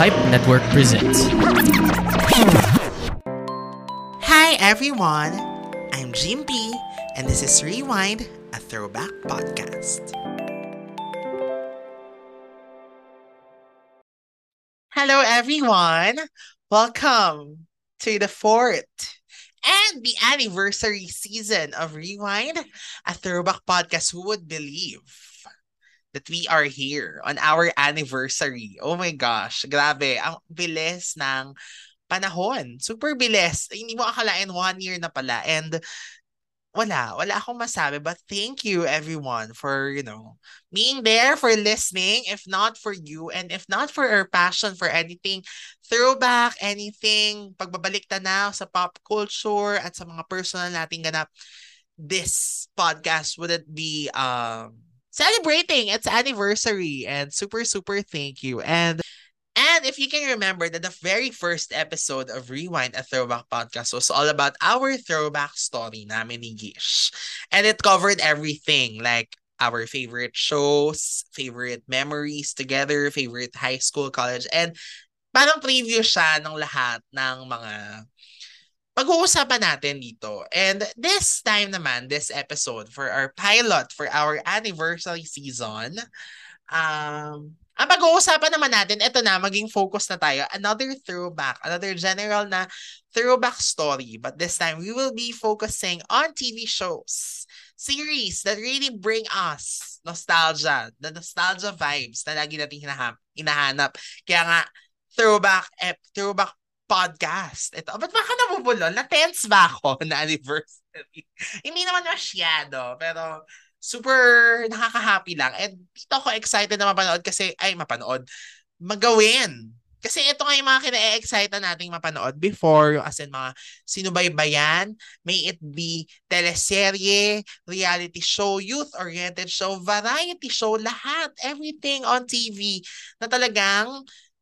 Hype Network presents. Hi everyone, I'm Jim B, and this is Rewind, a throwback podcast. Hello everyone, welcome to the fourth and the anniversary season of Rewind, a throwback podcast. Who would believe? That we are here on our anniversary. Oh my gosh, grabe. Ang bilis ng panahon. Super bilis. Hindi mo akalain one year na pala. And wala, wala akong masabi. But thank you everyone for, you know, being there, for listening. If not for you, and if not for our passion for anything, throwback, anything, pagbabalik tanaw sa pop culture at sa mga personal nating ganap, this podcast wouldn't be um celebrating its anniversary and super super thank you and and if you can remember that the very first episode of Rewind a Throwback podcast was all about our throwback story namin ni Gish. And it covered everything like our favorite shows, favorite memories together, favorite high school, college, and parang preview siya ng lahat ng mga pag-uusapan natin dito. And this time naman, this episode for our pilot, for our anniversary season, um, ang pag-uusapan naman natin, ito na, maging focus na tayo. Another throwback, another general na throwback story. But this time, we will be focusing on TV shows, series that really bring us nostalgia, the nostalgia vibes na lagi natin hinahanap. Kaya nga, throwback, ep, throwback podcast. Ito, ba't baka nabubulol? Na-tense ba ako na anniversary? Hindi naman masyado, pero super nakaka-happy lang. And dito ako excited na mapanood kasi, ay mapanood, magawin. Kasi ito nga yung mga kina-excite na nating mapanood before, yung as in mga sinubaybayan, may it be teleserye, reality show, youth-oriented show, variety show, lahat, everything on TV na talagang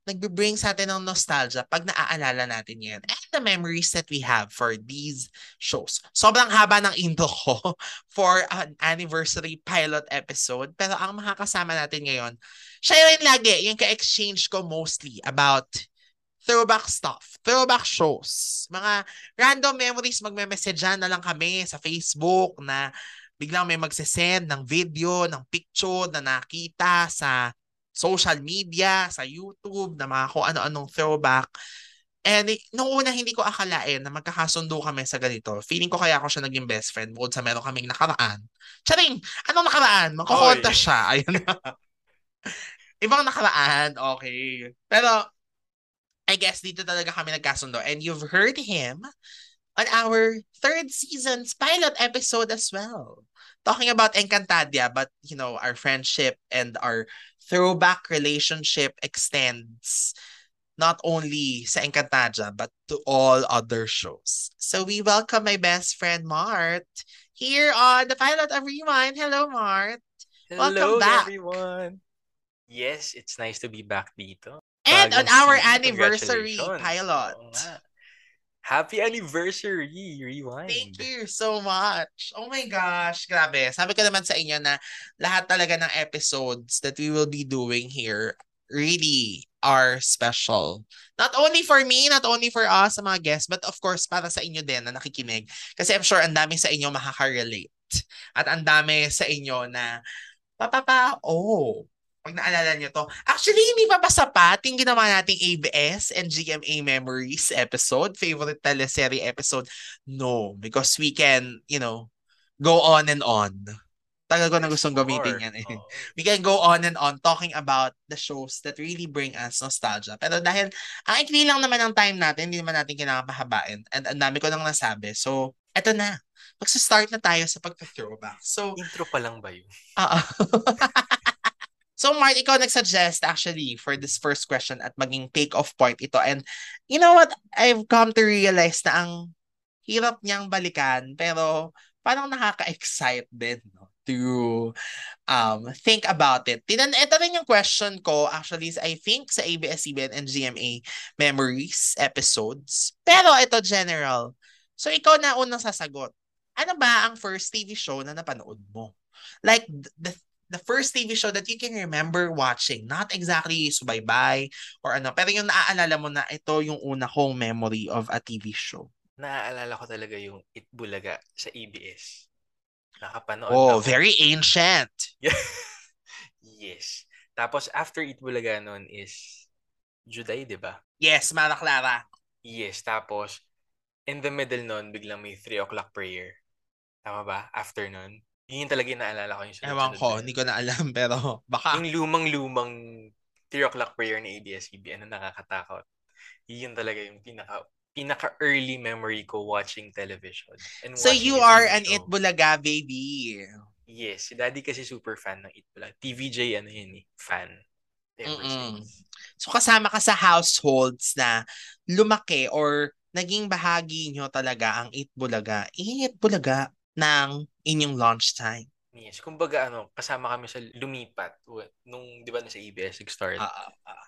nagbe-bring sa atin ng nostalgia pag naaalala natin yan. And the memories that we have for these shows. Sobrang haba ng intro ko for an anniversary pilot episode. Pero ang makakasama natin ngayon, siya rin lagi, yung ka-exchange ko mostly about throwback stuff, throwback shows, mga random memories, magme-message na lang kami sa Facebook na biglang may magsisend ng video, ng picture na nakita sa social media, sa YouTube, na mga kung ano-anong throwback. And nung una, hindi ko akalain na magkakasundo kami sa ganito. Feeling ko kaya ako siya naging best friend bukod sa meron kaming nakaraan. Charing! Anong nakaraan? Magkukonta siya. Ayun na. Ibang nakaraan. Okay. Pero, I guess dito talaga kami nagkasundo. And you've heard him on our third season's pilot episode as well. Talking about Encantadia, but, you know, our friendship and our throwback relationship extends not only sa Encantadia, but to all other shows. So we welcome my best friend, Mart, here on the pilot of Rewind. Hello, Mart. Hello, welcome back. everyone. Yes, it's nice to be back dito. And on our anniversary pilot. Happy anniversary, Rewind. Thank you so much. Oh my gosh, grabe. Sabi ko naman sa inyo na lahat talaga ng episodes that we will be doing here really are special. Not only for me, not only for us, sa mga guests, but of course para sa inyo din na nakikinig. Kasi I'm sure ang dami sa inyo makaka-relate. At ang dami sa inyo na, papapa, oh, pag naalala nyo to. Actually, hindi pa ba sapat yung ginawa nating ABS and GMA Memories episode, favorite teleserye episode? No, because we can, you know, go on and on. Tagal ko na gustong gamitin yan. Eh. Oh. We can go on and on talking about the shows that really bring us nostalgia. Pero dahil ang ikli lang naman ang time natin, hindi naman natin kailangan pahabain. And ang dami ko nang nasabi. So, eto na. Magsa-start na tayo sa pagka-throwback. So, Intro pa lang ba yun? Oo. So, Mart, ikaw nag-suggest actually for this first question at maging take-off point ito. And you know what? I've come to realize na ang hirap niyang balikan pero parang nakaka-excite din no? to um, think about it. Tinan ito rin yung question ko actually I think sa ABS-CBN and GMA Memories episodes. Pero ito general. So, ikaw na unang sasagot. Ano ba ang first TV show na napanood mo? Like, the the first TV show that you can remember watching. Not exactly subaybay or ano, pero yung naaalala mo na ito yung una kong memory of a TV show. Naaalala ko talaga yung Itbulaga sa ABS. Nakapanood Oh, ako. very ancient. yes. Tapos after Itbulaga nun is Juday, di ba? Yes, Mara Clara. Yes. Tapos in the middle nun, biglang may 3 o'clock prayer. Tama ba? After nun. Yun talaga yung naalala ko yung Ewan sunod-sunod ko, hindi ko na alam, pero baka. Yung lumang-lumang 3 o'clock prayer ni ABS-CBN na nakakatakot. Yun talaga yung pinaka pinaka-early memory ko watching television. And So watching you are an show. Itbulaga baby. Yes, si daddy kasi super fan ng Itbulaga. TVJ ano yun eh, fan. Ever Mm-mm. since. So kasama ka sa households na lumaki or naging bahagi nyo talaga ang Itbulaga. Itbulaga ng inyong lunchtime. Yes, kumbaga ano, kasama kami sa lumipat. Nung, di ba, nasa ABS nag-start. Ah, ah.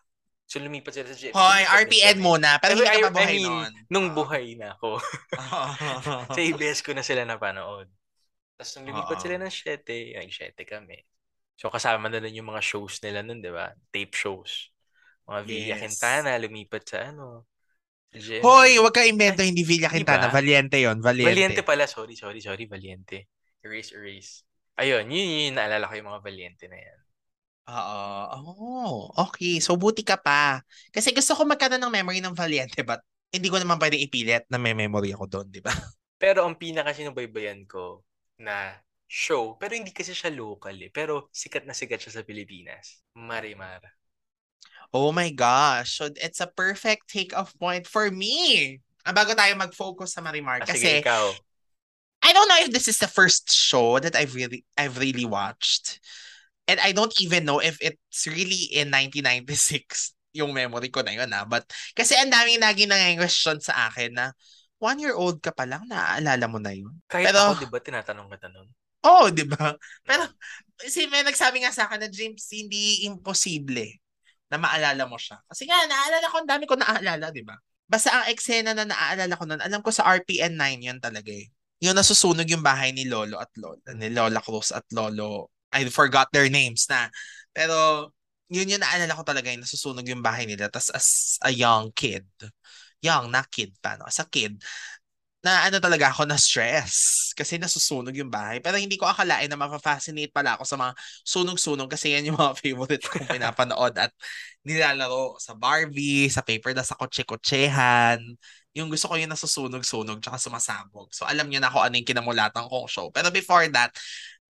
So lumipat sila sa JB. Hoy, RPN muna, pero hindi I- ka pa I buhay mean, nun. Nung Ah. buhay na ako. sa ABS ko na sila napanood. Tapos nung lumipat Oo. sila ng 7, ay 7 kami. So kasama na rin yung mga shows nila nun, di ba? Tape shows. Mga Villa Yes. Quintana, lumipat sa ano. Jen. Hoy, wag ka invento, hindi Villa Quintana. ba? Valiente yon Valiente. Valiente pala. Sorry, sorry, sorry. Valiente. Erase, erase. Ayun, yun, yun, yun naalala ko yung mga Valiente na yan. Oo. Oh, okay. So, buti ka pa. Kasi gusto ko magkaroon ng memory ng Valiente, but hindi ko naman pwedeng ipilit na may memory ako doon, di ba? Pero ang pinaka sinubaybayan ko na show, pero hindi kasi siya local eh. Pero sikat na sikat siya sa Pilipinas. Marimar. Oh my gosh. So, it's a perfect take-off point for me. Ah, bago tayo mag-focus sa Marimar. Ah, sige, Kasi, ikaw. I don't know if this is the first show that I've really, I've really watched. And I don't even know if it's really in 1996 yung memory ko na yun ah. But, kasi ang daming naging question sa akin na, one-year-old ka pa lang, naaalala mo na yun? Kahit Pero- ako, di ba, tinatanong ka tanong? Oo, oh, di ba? Pero, si may nagsabi nga sa akin na James, hindi imposible na maalala mo siya. Kasi nga, naaalala ko, ang dami ko naaalala, di ba? Basta ang eksena na naaalala ko nun, alam ko sa RPN 9 yun talaga eh. Yung nasusunog yung bahay ni Lolo at Lola, ni Lola Cruz at Lolo, I forgot their names na. Pero, yun yung naalala ko talaga yung nasusunog yung bahay nila. Tapos as a young kid, young, na kid pa, no? As a kid, na ano talaga ako na stress kasi nasusunog yung bahay. Pero hindi ko akalain na mapafascinate pala ako sa mga sunog-sunog kasi yan yung mga favorite kong pinapanood at nilalaro sa Barbie, sa paper na sa kotse-kotsehan. Yung gusto ko yung nasusunog-sunog tsaka sumasabog. So alam niyo na kung ano yung kinamulatan kong show. Pero before that,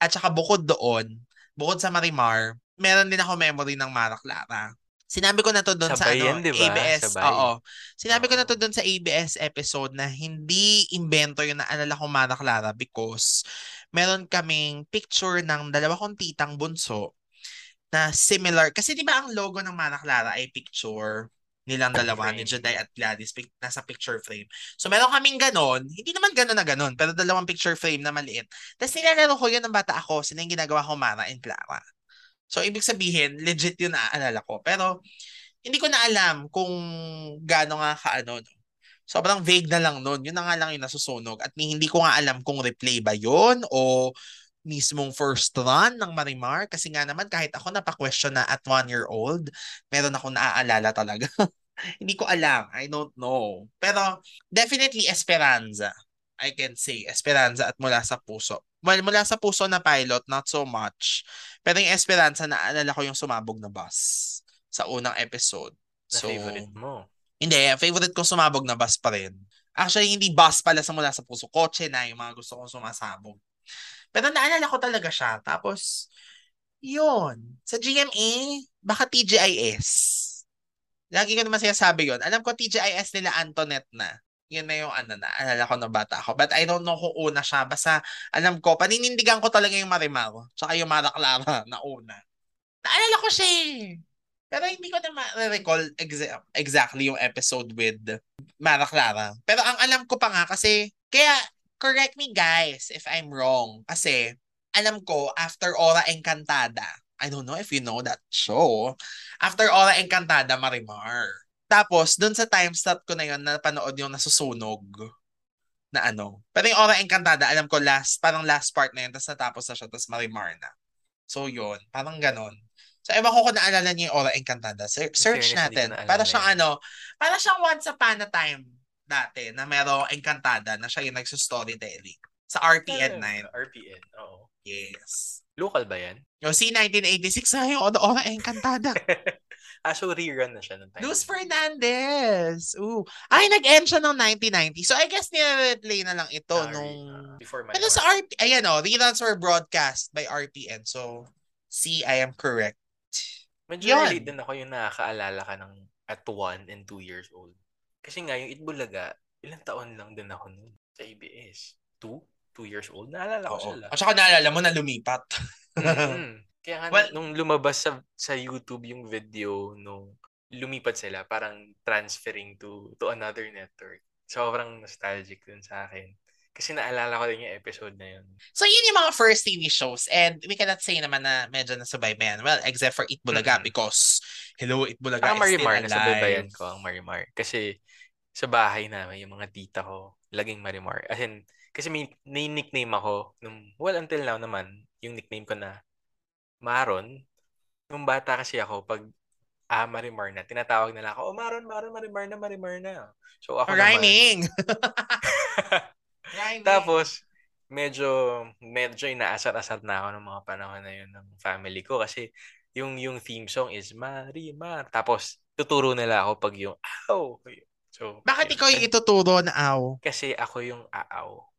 at saka bukod doon, bukod sa Marimar, meron din ako memory ng Mara Clara. Sinabi ko na to doon sa ano, yan, di ba? ABS. Sabay. Oo. Sinabi ko na to doon sa ABS episode na hindi invento yung naalala ko Mara Clara because meron kaming picture ng dalawa kong titang bunso na similar. Kasi di ba ang logo ng Mara Clara ay picture nilang dalawa, ni Frame. Juday at Gladys, nasa picture frame. So meron kaming ganon, hindi naman ganon na ganon, pero dalawang picture frame na maliit. Tapos nilalaro ko yun ng bata ako, sila yung ginagawa ko Mara and Clara. So, ibig sabihin, legit yun naaalala ko. Pero, hindi ko na alam kung gaano nga kaano. No? Sobrang vague na lang nun. Yun na nga lang yung nasusunog. At hindi ko nga alam kung replay ba yun o mismong first run ng Marimar. Kasi nga naman, kahit ako napaka-question na at one year old, meron ako naaalala talaga. hindi ko alam. I don't know. Pero, definitely Esperanza. I can say, Esperanza at Mula sa Puso. Well, Mula sa Puso na pilot, not so much. Pero yung Esperanza, naalala ko yung sumabog na bus sa unang episode. Na So, favorite mo. hindi, favorite ko sumabog na bus pa rin. Actually, hindi bus pala sa mula sa puso. Kotse na yung mga gusto kong sumasabog. Pero naalala ko talaga siya. Tapos, yun. Sa GMA, baka TGIS. Lagi ko naman sinasabi yun. Alam ko TGIS nila Antoinette na. Yun na yung ano na, alala ko na bata ako. But I don't know kung una siya. Basta alam ko, paninindigan ko talaga yung Marimar. Tsaka yung Mara Clara na una. Naalala ko siya eh. Pero hindi ko na ma-recall exa- exactly yung episode with Mara Clara. Pero ang alam ko pa nga kasi, kaya correct me guys if I'm wrong. Kasi alam ko after Ora Encantada, I don't know if you know that show. After Ora Encantada, Marimar. Tapos, dun sa time slot ko na yun, napanood yung nasusunog na ano. Pero yung Ora Encantada, alam ko last, parang last part na yun, tapos natapos na siya, tapos Marimar na. So, yun. Parang ganon. So, ewan ko kung naalala niyo yung Ora Encantada. Search ko natin. Para siyang yun. ano, para siyang once upon a time dati na merong Encantada na siya yung nagsustorytelling. Sa RPN 9. RPN, oo. Yes. Local ba yan? Yung si 1986 na yung Ora Encantada. ah, so rerun na siya ng time. Luz Fernandez. Ooh. Ay, nag-end siya ng 1990. So, I guess nire-replay na lang ito Ah, nung... ah, before my Pero sa RP... Ayan o, reruns were broadcast by RPN. So, see, I am correct. Medyo Yun. relate din ako yung nakakaalala ka ng at 1 and 2 years old. Kasi nga, yung Itbulaga, ilang taon lang din ako nun sa ABS. 2? 2 years old? Naalala ko Oo. sila. At saka naalala mo na lumipat. Mm. Kaya nga, Well- nung lumabas sa, sa YouTube yung video nung lumipat sila, parang transferring to to another network. Sobrang nostalgic dun sa akin. Kasi naalala ko din yung episode na yun. So, yun yung mga first TV shows. And we cannot say naman na medyo nasabay ba yan. Well, except for Itbulaga Mhm. because Hello, Itbulaga Ang is still Marimar, alive. nasababayan ko ang Marimar. Kasi sa bahay namin, yung mga tita ko, laging Marimar. As in, kasi may, may nickname ako, nung, well, until now naman, yung nickname ko na Maron. Nung bata kasi ako, pag ah, Marimar na, tinatawag nila ako, oh, Maron, Maron, Marimar na, Marimar na. So ako Rhyming. Rhyming. Tapos, medyo, medyo inaasar-asar na ako ng mga panahon na yun ng family ko kasi yung yung theme song is Marimar. Tapos, tuturo nila ako pag yung aw. So, Bakit yun. ikaw yung ituturo na aw? Kasi ako yung aaw.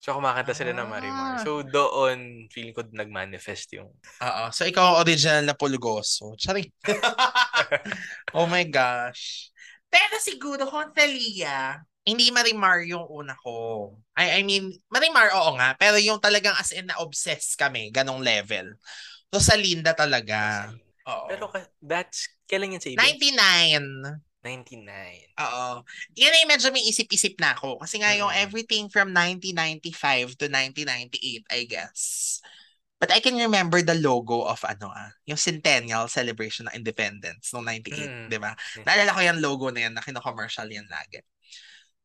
So, kumakanta sila ng Ah. Marimar. So, doon, feeling ko nag-manifest yung Oo. So, ikaw ang original na pulgoso. Sorry. oh my gosh. Pero siguro kung Thalia, hindi Marimar yung una ko. I, I mean, Marimar, oo nga. Pero yung talagang as in na-obsess kami, ganong level. So, sa Linda talaga. Oo. Pero that's, kailan yun sa ibig? 99. 99. Oo. Yan ay medyo may isip-isip na ako. Kasi nga yung Mm. everything from 1995 to 1998, I guess. But I can remember the logo of ano ah, yung Centennial Celebration ng Independence noong 98, Mm. di ba? Mm. Naalala ko yung logo na yan, na kino-commercial yan lagi.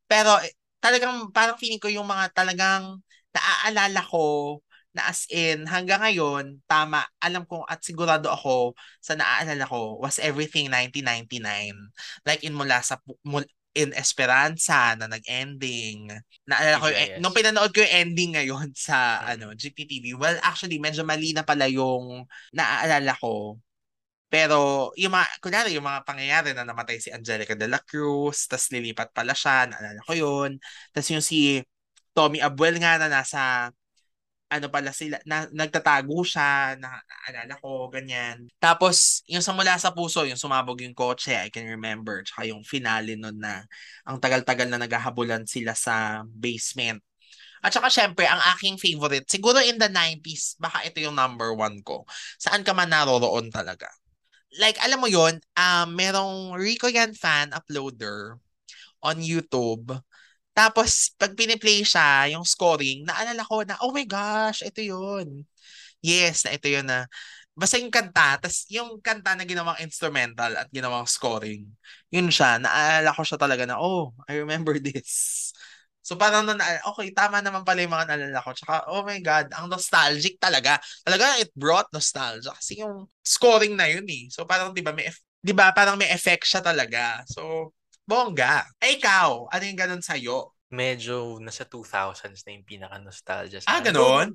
Pero eh, talagang parang feeling ko yung mga talagang naaalala ko na as in hanggang ngayon, tama, alam ko at sigurado ako sa naaalala ko was everything 1999. Like in mula sa pu- mul- in Esperanza na nag-ending. Naalala ko, yung, TGIS. nung pinanood ko yung ending ngayon sa Mm. ano GPTV, well actually medyo mali na pala yung naaalala ko. Pero yung mga, kunyari yung mga pangyayari na namatay si Angelica de la Cruz, tas lilipat pala siya, naalala ko yun. Tas yung si Tommy Abuel nga na nasa ano pala sila, na, nagtatago siya, na, naalala ko, ganyan. Tapos, yung sa mula sa puso, yung sumabog yung kotse, I can remember. Tsaka yung finale nun na ang tagal-tagal na naghahabulan sila sa basement. At saka syempre, ang aking favorite, siguro in the 90s, baka ito yung number one ko. Saan ka man naroroon talaga. Like, alam mo yun, um, merong Rico Yan fan uploader on YouTube. Tapos, pag piniplay siya, yung scoring, naalala ko na, oh my gosh, ito yun. Yes, na ito yun na. Basta yung kanta, tas yung kanta na ginawang instrumental at ginawang scoring, yun siya, naalala ko siya talaga na, oh, I remember this. So parang na, okay, tama naman pala yung mga naalala ko. Tsaka, oh my God, ang nostalgic talaga. Talaga, it brought nostalgia. Kasi yung scoring na yun eh. So parang, di ba, may, di ba, parang may effect siya talaga. So, bongga. Ay, ikaw, ano yung ganun sa'yo? Medyo nasa 2000s na yung pinaka-nostalgia sa Ah, ganon?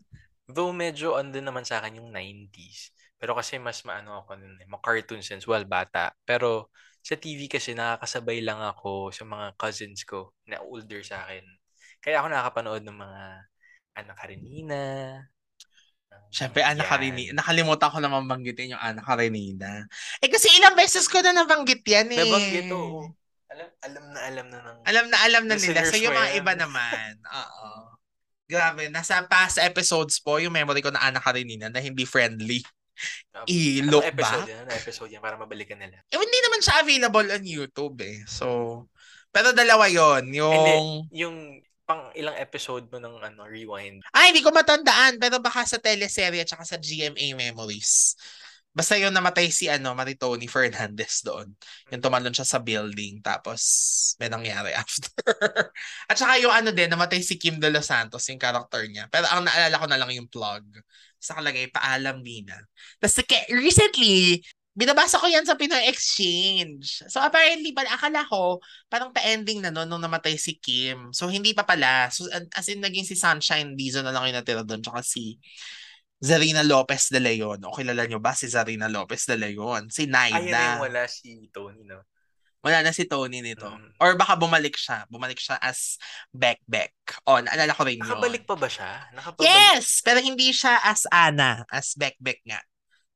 Though, though medyo andun naman sa akin yung 90s. Pero kasi mas maano ako nun, eh, mga-cartoon since well, bata. Pero sa TV kasi nakakasabay lang ako sa mga cousins ko na older sa akin. Kaya ako nakakapanood ng mga Anak Karenina. Siyempre, Ana. Karenina. Nakalimutan ko naman banggitin yung Ana Karenina. Eh, kasi ilang beses ko na nabanggit yan eh. Nabanggit oo. Alam, alam na alam na ng... Alam na alam na nila. So, yung mga yan. iba naman. Oo. Grabe. Nasa past episodes po, yung memory ko na Ana Karenina na hindi friendly. Um, I-look Anong episode back. yan? Anong episode yan para mabalikan nila? Eh, hindi naman siya available on YouTube eh. So, pero dalawa yon Yung... Yung pang ilang episode mo ng ano, Rewind. Ay, hindi ko matandaan. Pero baka sa teleserye at sa GMA Memories. Basta yung namatay si ano, Mari Tony Fernandez doon. Yung tumalon siya sa building tapos may nangyari after. At saka yung ano din, namatay si Kim De Los Santos, yung character niya. Pero ang naalala ko na lang yung plug. Sa kalagay, paalam Nina. Tapos recently, binabasa ko yan sa Pinoy Exchange. So apparently, pala, akala ko, parang pa-ending na noon nung namatay si Kim. So hindi pa pala. So, as in, naging si Sunshine Dizon na lang yung natira doon. Tsaka si Zarina Lopez de Leon. O kilala nyo ba si Zarina Lopez de Leon? Si Naida. Ayun na yung wala si Tony, no? Wala na si Tony nito. Mm. Or baka bumalik siya. Bumalik siya as Beck Beck. O, naalala ko rin yun. Nakabalik pa ba siya? Nakapabalik? Yes! Pero hindi siya as Anna. As Beck Beck nga.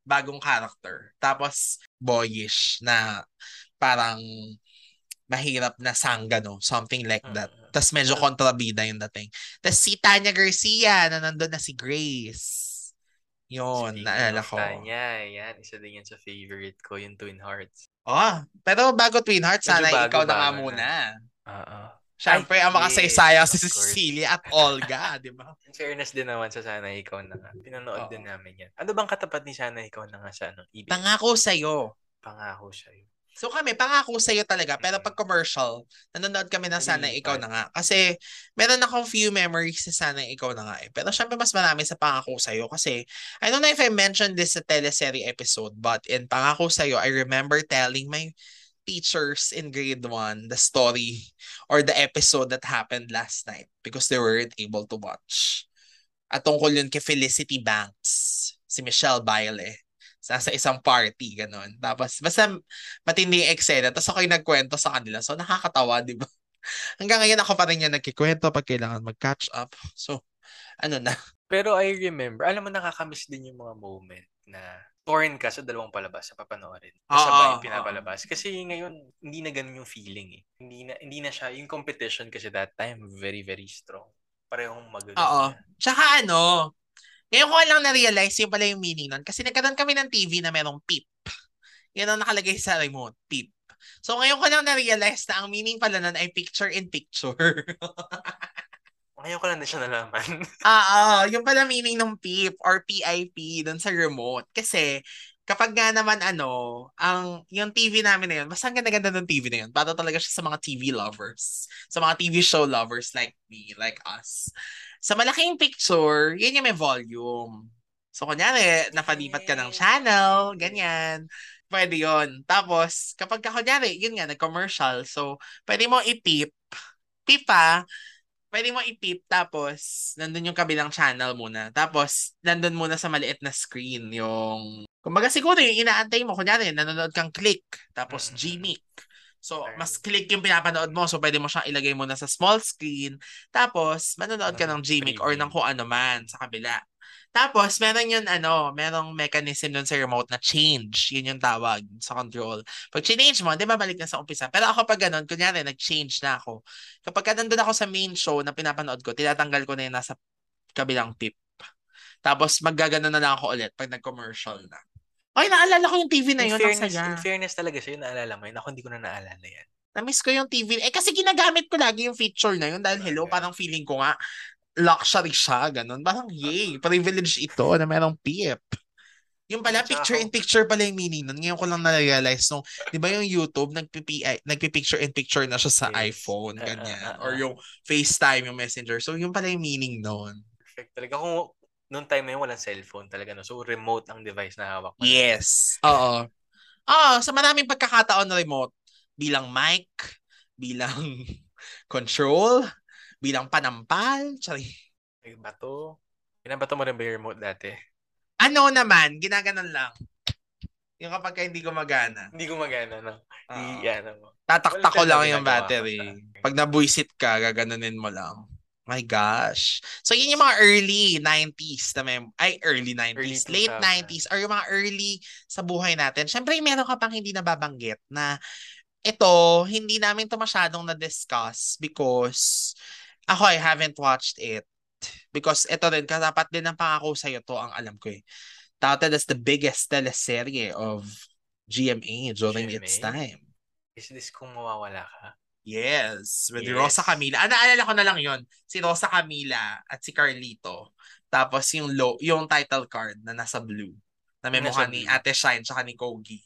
Bagong character. Tapos, boyish na parang mahirap na sanggano. Something like that. Mm. Tapos medyo kontrabida yung dating. Tapos si Tanya Garcia na nandun na si Grace. Yun, Speaking naalala ko. Tanya, yan. Isa din yan sa favorite ko, yung Twin Hearts. Oh, pero bago Twin Hearts, sana bago, ikaw na nga muna. Oo. Siyempre, ang makasaysaya si Cecilia at Olga, di ba? In fairness din naman sa Sana Ikaw na nga. Pinanood Oo. din namin yan. Ano bang katapat ni Sana Ikaw na nga sa ano? Ibig? Pangako sa'yo. Pangako sa'yo. So kami, pangako sa iyo talaga. Pero pag commercial, nanonood kami na sana ikaw na nga. Kasi meron akong few memories sa sana ikaw na nga eh. Pero syempre mas marami sa pangako sa iyo. Kasi I don't know if I mentioned this sa teleserye episode, but in pangako sa iyo, I remember telling my teachers in grade 1 the story or the episode that happened last night because they weren't able to watch. At tungkol yun kay Felicity Banks, si Michelle Baile sa, sa isang party, ganun. Tapos, basta matindi yung eksena. Tapos ako yung nagkwento sa kanila. So, nakakatawa, di ba? Hanggang ngayon ako pa rin yung nagkikwento pag kailangan mag-catch up. So, ano na. Pero I remember, alam mo, nakakamiss din yung mga moment na foreign ka sa dalawang palabas sa papanoorin. Kasabay oh, pinapalabas. Oh. Kasi ngayon, hindi na ganun yung feeling eh. Hindi na, hindi na siya, yung competition kasi that time, very, very strong. Parehong magaganda. Oo. Tsaka ano, ngayon ko lang na-realize yung pala yung meaning nun. Kasi nagkaroon kami ng TV na merong PIP. Yan ang nakalagay sa remote, PIP. So ngayon ko lang na-realize na ang meaning pala nun ay picture in picture. ngayon ko lang na siya nalaman. Ah, yung pala meaning ng PIP or PIP dun sa remote. Kasi kapag nga naman ano, ang yung TV namin na yun, basta ang ganda-ganda ng TV na yun. Para talaga siya sa mga TV lovers. Sa mga TV show lovers like me, like us. Sa malaking picture, yun yung may volume. So, kunyari, napalipat ka ng channel, ganyan. Pwede yon Tapos, kapag ka, kunyari, yun nga, nag-commercial. So, pwede mo ipip. Pipa, pwede mo ipip. Tapos, nandun yung kabilang channel muna. Tapos, nandun muna sa maliit na screen yung... Kumbaga siguro yung inaantay mo, kunyari, nanonood kang click. Tapos, Gmic. So, mas click yung pinapanood mo. So, pwede mo siyang ilagay muna sa small screen. Tapos, manonood ka ng Gmic or ng kung ano man sa kabila. Tapos, meron yun, ano, merong mechanism dun sa remote na change. Yun yung tawag sa control. Pag change mo, di ba balik na sa umpisa? Pero ako pag ganun, kunyari, nag-change na ako. Kapag nandun ako sa main show na pinapanood ko, tinatanggal ko na yung nasa kabilang tip. Tapos, maggagano na lang ako ulit pag nag-commercial na. Ay, naalala ko yung TV na yun. In fairness, in fairness talaga sa'yo, naalala mo yun. Ako hindi ko na naalala yan. Na-miss ko yung TV. Eh, kasi ginagamit ko lagi yung feature na yun dahil hello, parang feeling ko nga, luxury siya, ganun. Parang, yay, privilege ito na merong PIP. Yung pala, picture in picture pala yung meaning nun. Ngayon ko lang na-realize nung, di ba yung YouTube, nagpi-picture nagpi in picture na siya sa yes. iPhone, ganyan. Uh, uh, uh, or yung FaceTime, yung Messenger. So, yung pala yung meaning nun. Perfect. Talaga, kung noong time na yun, walang cellphone talaga. No? So, remote ang device na hawak mo. Yes. Oo. Oo, sa maraming pagkakataon na remote, bilang mic, bilang control, bilang panampal, sorry. Ay, bato. Pinabato mo rin ba yung remote dati? Ano naman, ginaganon lang. Yung kapag hindi gumagana. Hindi gumagana, no? Uh, Iyan mo. Tataktak ko lang yung battery. Pag nabuisit ka, gaganunin mo lang. My gosh. So, yun yung mga early 90s na may, ay, early 90s, early late 90s, or yung mga early sa buhay natin. Siyempre, meron ka pang hindi nababanggit na ito, hindi namin to masyadong na-discuss because ako, I haven't watched it. Because ito rin, katapat din ng pangako sa'yo to, ang alam ko eh. Touted as the biggest teleserye of GMA during GMA? its time. Is this kung mawawala ka? Yes, with yes. Rosa Camila. Ah, naalala ko na lang yon Si Rosa Camila at si Carlito. Tapos yung low, yung title card na nasa blue. Na may mukha ni. Ate Shine tsaka ni Kogi.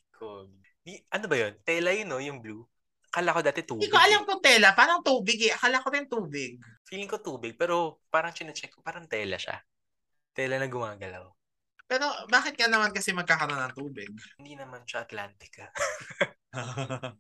Di, ano ba yun? Tela yun, no? Yung blue. Akala ko dati tubig. Hindi ko alam eh. kung tela. Parang tubig eh. Akala ko rin tubig. Feeling ko tubig, pero parang chinecheck ko, parang tela siya. Tela na gumagalaw. Pero bakit ka naman kasi magkakaroon ng tubig? Hindi naman siya Atlantic, ah.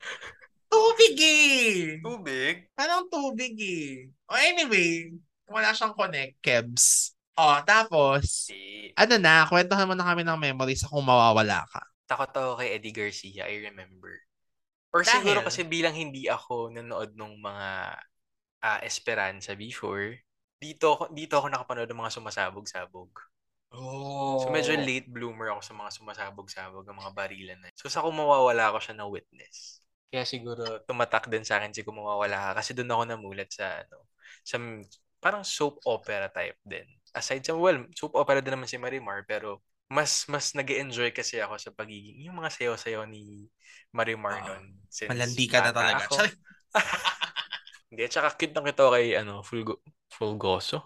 tubig eh! Tubig? Parang tubig eh. O anyway, wala siyang connect, Kebs. O, tapos, Si... ano na, kwentuhan mo na kami ng memories sa kung mawawala ka. Takot ako kay Eddie Garcia, I remember. Or Dahil? siguro kasi bilang hindi ako nanood ng mga ah, Esperanza before, dito dito ako nakapanood ng mga sumasabog-sabog. Oh. So medyo late bloomer ako sa mga sumasabog-sabog, ang mga barilan na. So sa kung mawawala ako siya na witness. Kaya siguro tumatak din sa akin si kung mawawala ka kasi doon ako namulat sa ano, sa parang soap opera type din. Aside sa, well, soap opera din naman si Marimar, pero mas mas nag enjoy kasi ako sa pagiging, yung mga sayaw-sayaw ni Marimar noon. since Malandi ka na talaga. ako. Hindi, at saka cute na kita kay, ano, Fulgo, Fulgoso?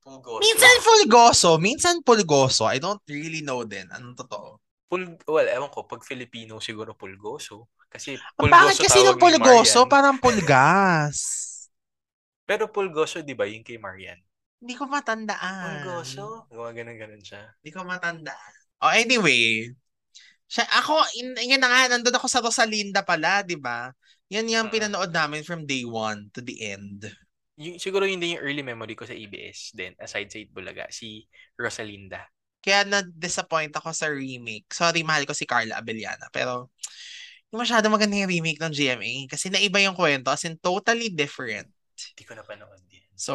Fulgoso. Minsan fulgoso, minsan pulgoso. I don't really know din. Anong totoo? Pul well, ewan ko, pag Filipino siguro pulgoso. Kasi Ang bakit pulgoso kasi ng pulgoso? Marian. Parang pulgas. Pero pulgoso, di ba, yung kay Marian? Hindi ko matandaan. Pulgoso? Gawa ganun-ganun siya. Hindi ko matandaan. Oh, anyway. Siya, ako, in, yun na nga, nandun ako sa Rosalinda pala, di ba? Yan yung Oo. pinanood namin from day one to the end. Yung, siguro yun din yung early memory ko sa ABS din, aside sa Itbulaga, si Rosalinda. Kaya na-disappoint ako sa remake. Sorry, mahal ko si Carla Abellana. Pero, masyado maganda yung remake ng GMA. Kasi naiba yung kwento. As in, totally different. Hindi ko napanood din. So,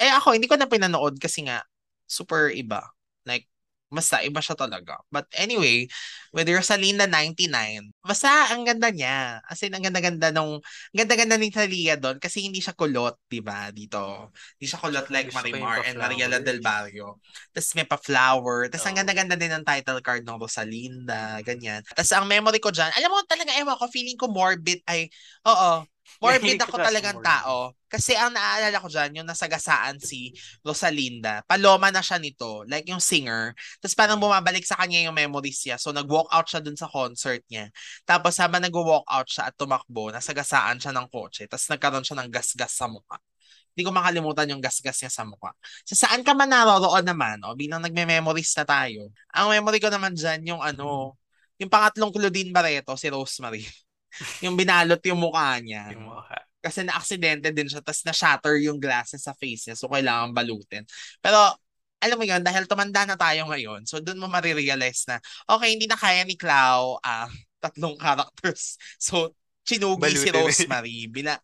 eh ako, hindi ko na pinanood kasi nga, super iba. Like, basta iba siya talaga. But anyway, with Rosalinda 99, basta ang ganda niya. As in, ang ganda-ganda nung, ang ganda-ganda ni Thalia doon kasi hindi siya kulot, di ba, dito. Hindi siya kulot like Marimar and. Mariela Del Barrio. Tapos may pa-flower. Tapos ang Oo. ganda-ganda din ng title card ng Rosalinda, ganyan. Tapos ang memory ko dyan, alam mo talaga, ewan ko, feeling ko morbid, ay, oo, morbid ako talagang tao. Kasi ang naalala ko dyan, yung nasagasaan si Rosalinda, paloma na siya nito, like yung singer. Tapos parang Mm. bumabalik sa kanya yung memories niya. So nag-walk out siya dun sa concert niya. Tapos habang nag-walk out siya at tumakbo, nasagasaan siya ng kotse. Tapos nagkaroon siya ng gasgas sa mukha. Hindi ko makalimutan yung gasgas niya sa mukha. Sa saan ka man naroroon naman, o bilang nagme-memories na tayo, ang memory ko naman dyan, yung ano, yung pangatlong Claudine Barreto, si Rosemary. yung binalot yung mukha niya. Yung mukha. Kasi na-aksidente din siya, tapos na-shatter yung glasses sa face niya, so kailangan balutin. Pero, alam mo yun, dahil tumanda na tayo ngayon, so doon mo marirealize na, okay, hindi na kaya ni Clau ah, tatlong characters. So, chinugi si Balutin. Rosemary. Bina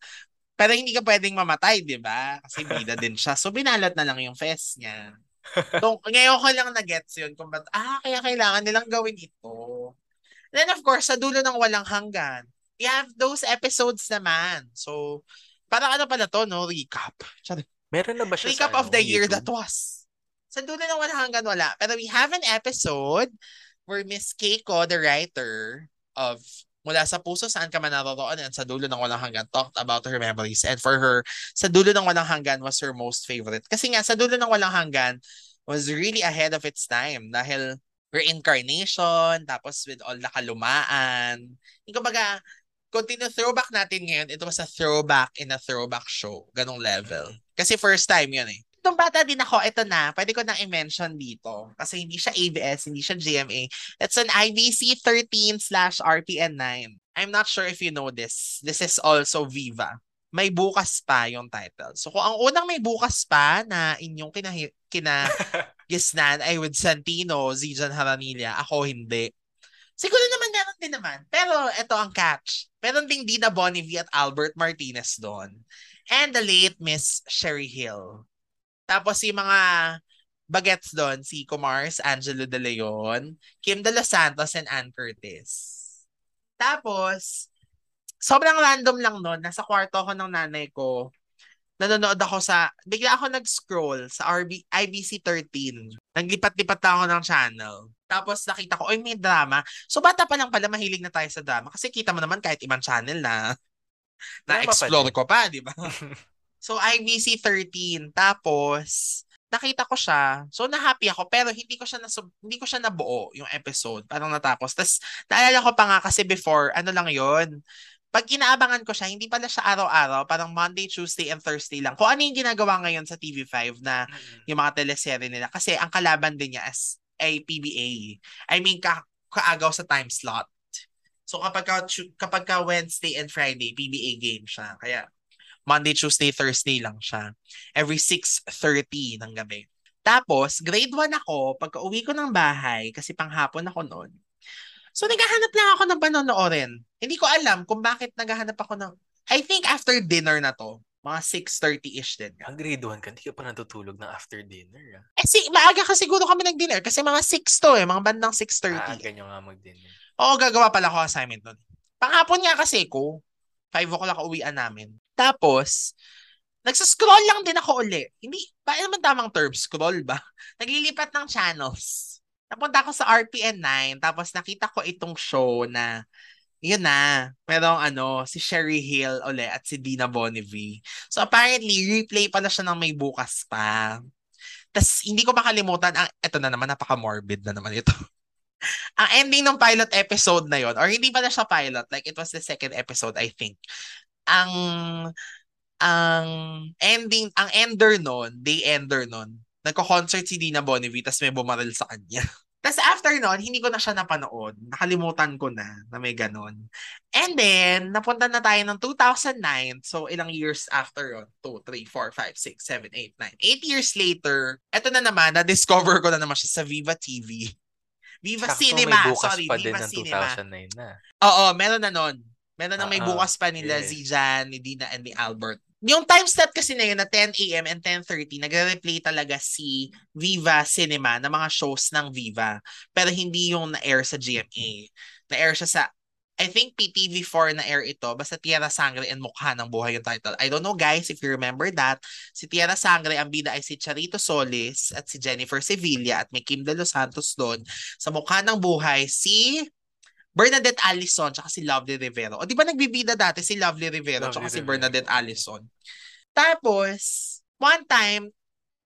pero hindi ka pwedeng mamatay, di ba? Kasi bida din siya. So, binalot na lang yung face niya. So, ngayon ko lang na-gets yun kung ba't, ah, kaya kailangan nilang gawin ito. Then, of course, sa dulo ng walang hanggan, we have those episodes naman. So, parang ano pala to, no? Recap. Meron na ba siya Recap of ano, the year YouTube? that was. Sa dulo ng walang hanggan, wala. Pero we have an episode where Miss Keiko, the writer of Mula sa Puso, Saan Ka Man Naroroon, and Sa Dulo ng Walang Hanggan, talked about her memories. And for her, Sa Dulo ng Walang Hanggan was her most favorite. Kasi nga, Sa Dulo ng Walang Hanggan was really ahead of its time dahil reincarnation, tapos with all the kalumaan. Yung kumbaga, continue throwback natin ngayon, it was a throwback in a throwback show. Ganong level. Kasi first time yun eh. Nung bata din ako, ito na, pwede ko nang i-mention dito. Kasi hindi siya ABS, hindi siya GMA. It's an IBC 13 slash RPN 9. I'm not sure if you know this. This is also Viva. May bukas pa yung title. So kung ang unang may bukas pa na inyong kina, kina gisnan ay with Santino, Zijan Haranilla, ako hindi. Siguro naman meron din naman. Pero ito ang catch. Meron ding Dina Bonnevie at Albert Martinez doon. And the late Miss Sherry Hill. Tapos yung mga bagets doon, si Comars, Angelo De Leon, Kim De Los Santos, and Ann Curtis. Tapos, sobrang random lang noon. Nasa kwarto ako ng nanay ko. Nanonood ako sa, bigla ako nag-scroll sa RB, IBC 13. Naglipat-lipat na ako ng channel. Tapos nakita ko, oy, may drama. So bata pa lang pala, mahilig na tayo sa drama. Kasi kita mo naman kahit ibang channel na na-explore ko pa, di ba? so IBC 13. Tapos, nakita ko siya. So, na-happy ako. Pero hindi ko siya na, hindi ko siya nabuo, yung episode. Parang natapos. Tapos, naalala ko pa nga kasi before, ano lang yon pag inaabangan ko siya, hindi pala siya araw-araw, parang Monday, Tuesday, and Thursday lang. Kung ano yung ginagawa ngayon sa TV5 na yung mga teleserye nila. Kasi ang kalaban din niya as ay PBA. I mean, ka kaagaw sa time slot. So kapag ka, kapag ka Wednesday and Friday, PBA game siya. Kaya Monday, Tuesday, Thursday lang siya. Every 6.30 ng gabi. Tapos, grade 1 ako, pagka uwi ko ng bahay, kasi panghapon ako noon. So, naghahanap lang ako ng panonoorin. Hindi ko alam kung bakit naghahanap ako ng... I think after dinner na to, mga 6.30-ish din. Ang grade 1 ka, hindi ka pa natutulog ng after dinner. Ah. Eh, si, maaga ka siguro kami nag-dinner kasi mga 6 to eh, mga bandang 6.30. Ah, ganyan nga mag-dinner. Oo, gagawa pala ko assignment nun. Panghapon nga kasi ko, 5 o'clock uwian namin. Tapos, nagsascroll lang din ako uli. Hindi, ba naman tamang term? Scroll ba? Naglilipat ng channels. Napunta ako sa RPN 9, tapos nakita ko itong show na, yun na, merong ano, si Sherry Hill uli at si Dina Bonnevie. So apparently, replay pala siya ng may bukas pa. Tapos hindi ko makalimutan, ang, eto na naman, napaka-morbid na naman ito. ang ending ng pilot episode na yon or hindi pala siya pilot, like it was the second episode, I think ang ang ending, ang ender nun, day ender nun, nagko-concert si Dina Bonnevie tapos may bumaril sa kanya. Tapos after nun, hindi ko na siya napanood. Nakalimutan ko na na may ganun. And then, napunta na tayo ng 2009. So, ilang years after yun? 2, 3, 4, 5, 6, 7, 8, 9. 8 years later, eto na naman, na-discover ko na naman siya sa Viva TV. Viva Sakto Cinema. may bukas Sorry, pa Viva din ng Cinema. 2009 na. Oo, meron na nun. Meron na may Oo, bukas pa nila yes. Zijan, ni Dina, and ni Albert. Yung time slot kasi na yun na 10 a.m. and 10.30, nagre-replay talaga si Viva Cinema ng mga shows ng Viva. Pero hindi yung na-air sa GMA. Na-air siya sa, I think PTV4 na-air ito. Basta Tierra Sangre and Mukha ng Buhay yung title. I don't know guys if you remember that. Si Tierra Sangre, ang bida ay si Charito Solis at si Jennifer Sevilla at may Kim De Los Santos doon. Sa Mukha ng Buhay, si Bernadette Allison tsaka si Lovely Rivero. O di ba nagbibida dati si Lovely Rivero Lovely tsaka si Rivero. Bernadette Allison. Tapos, one time,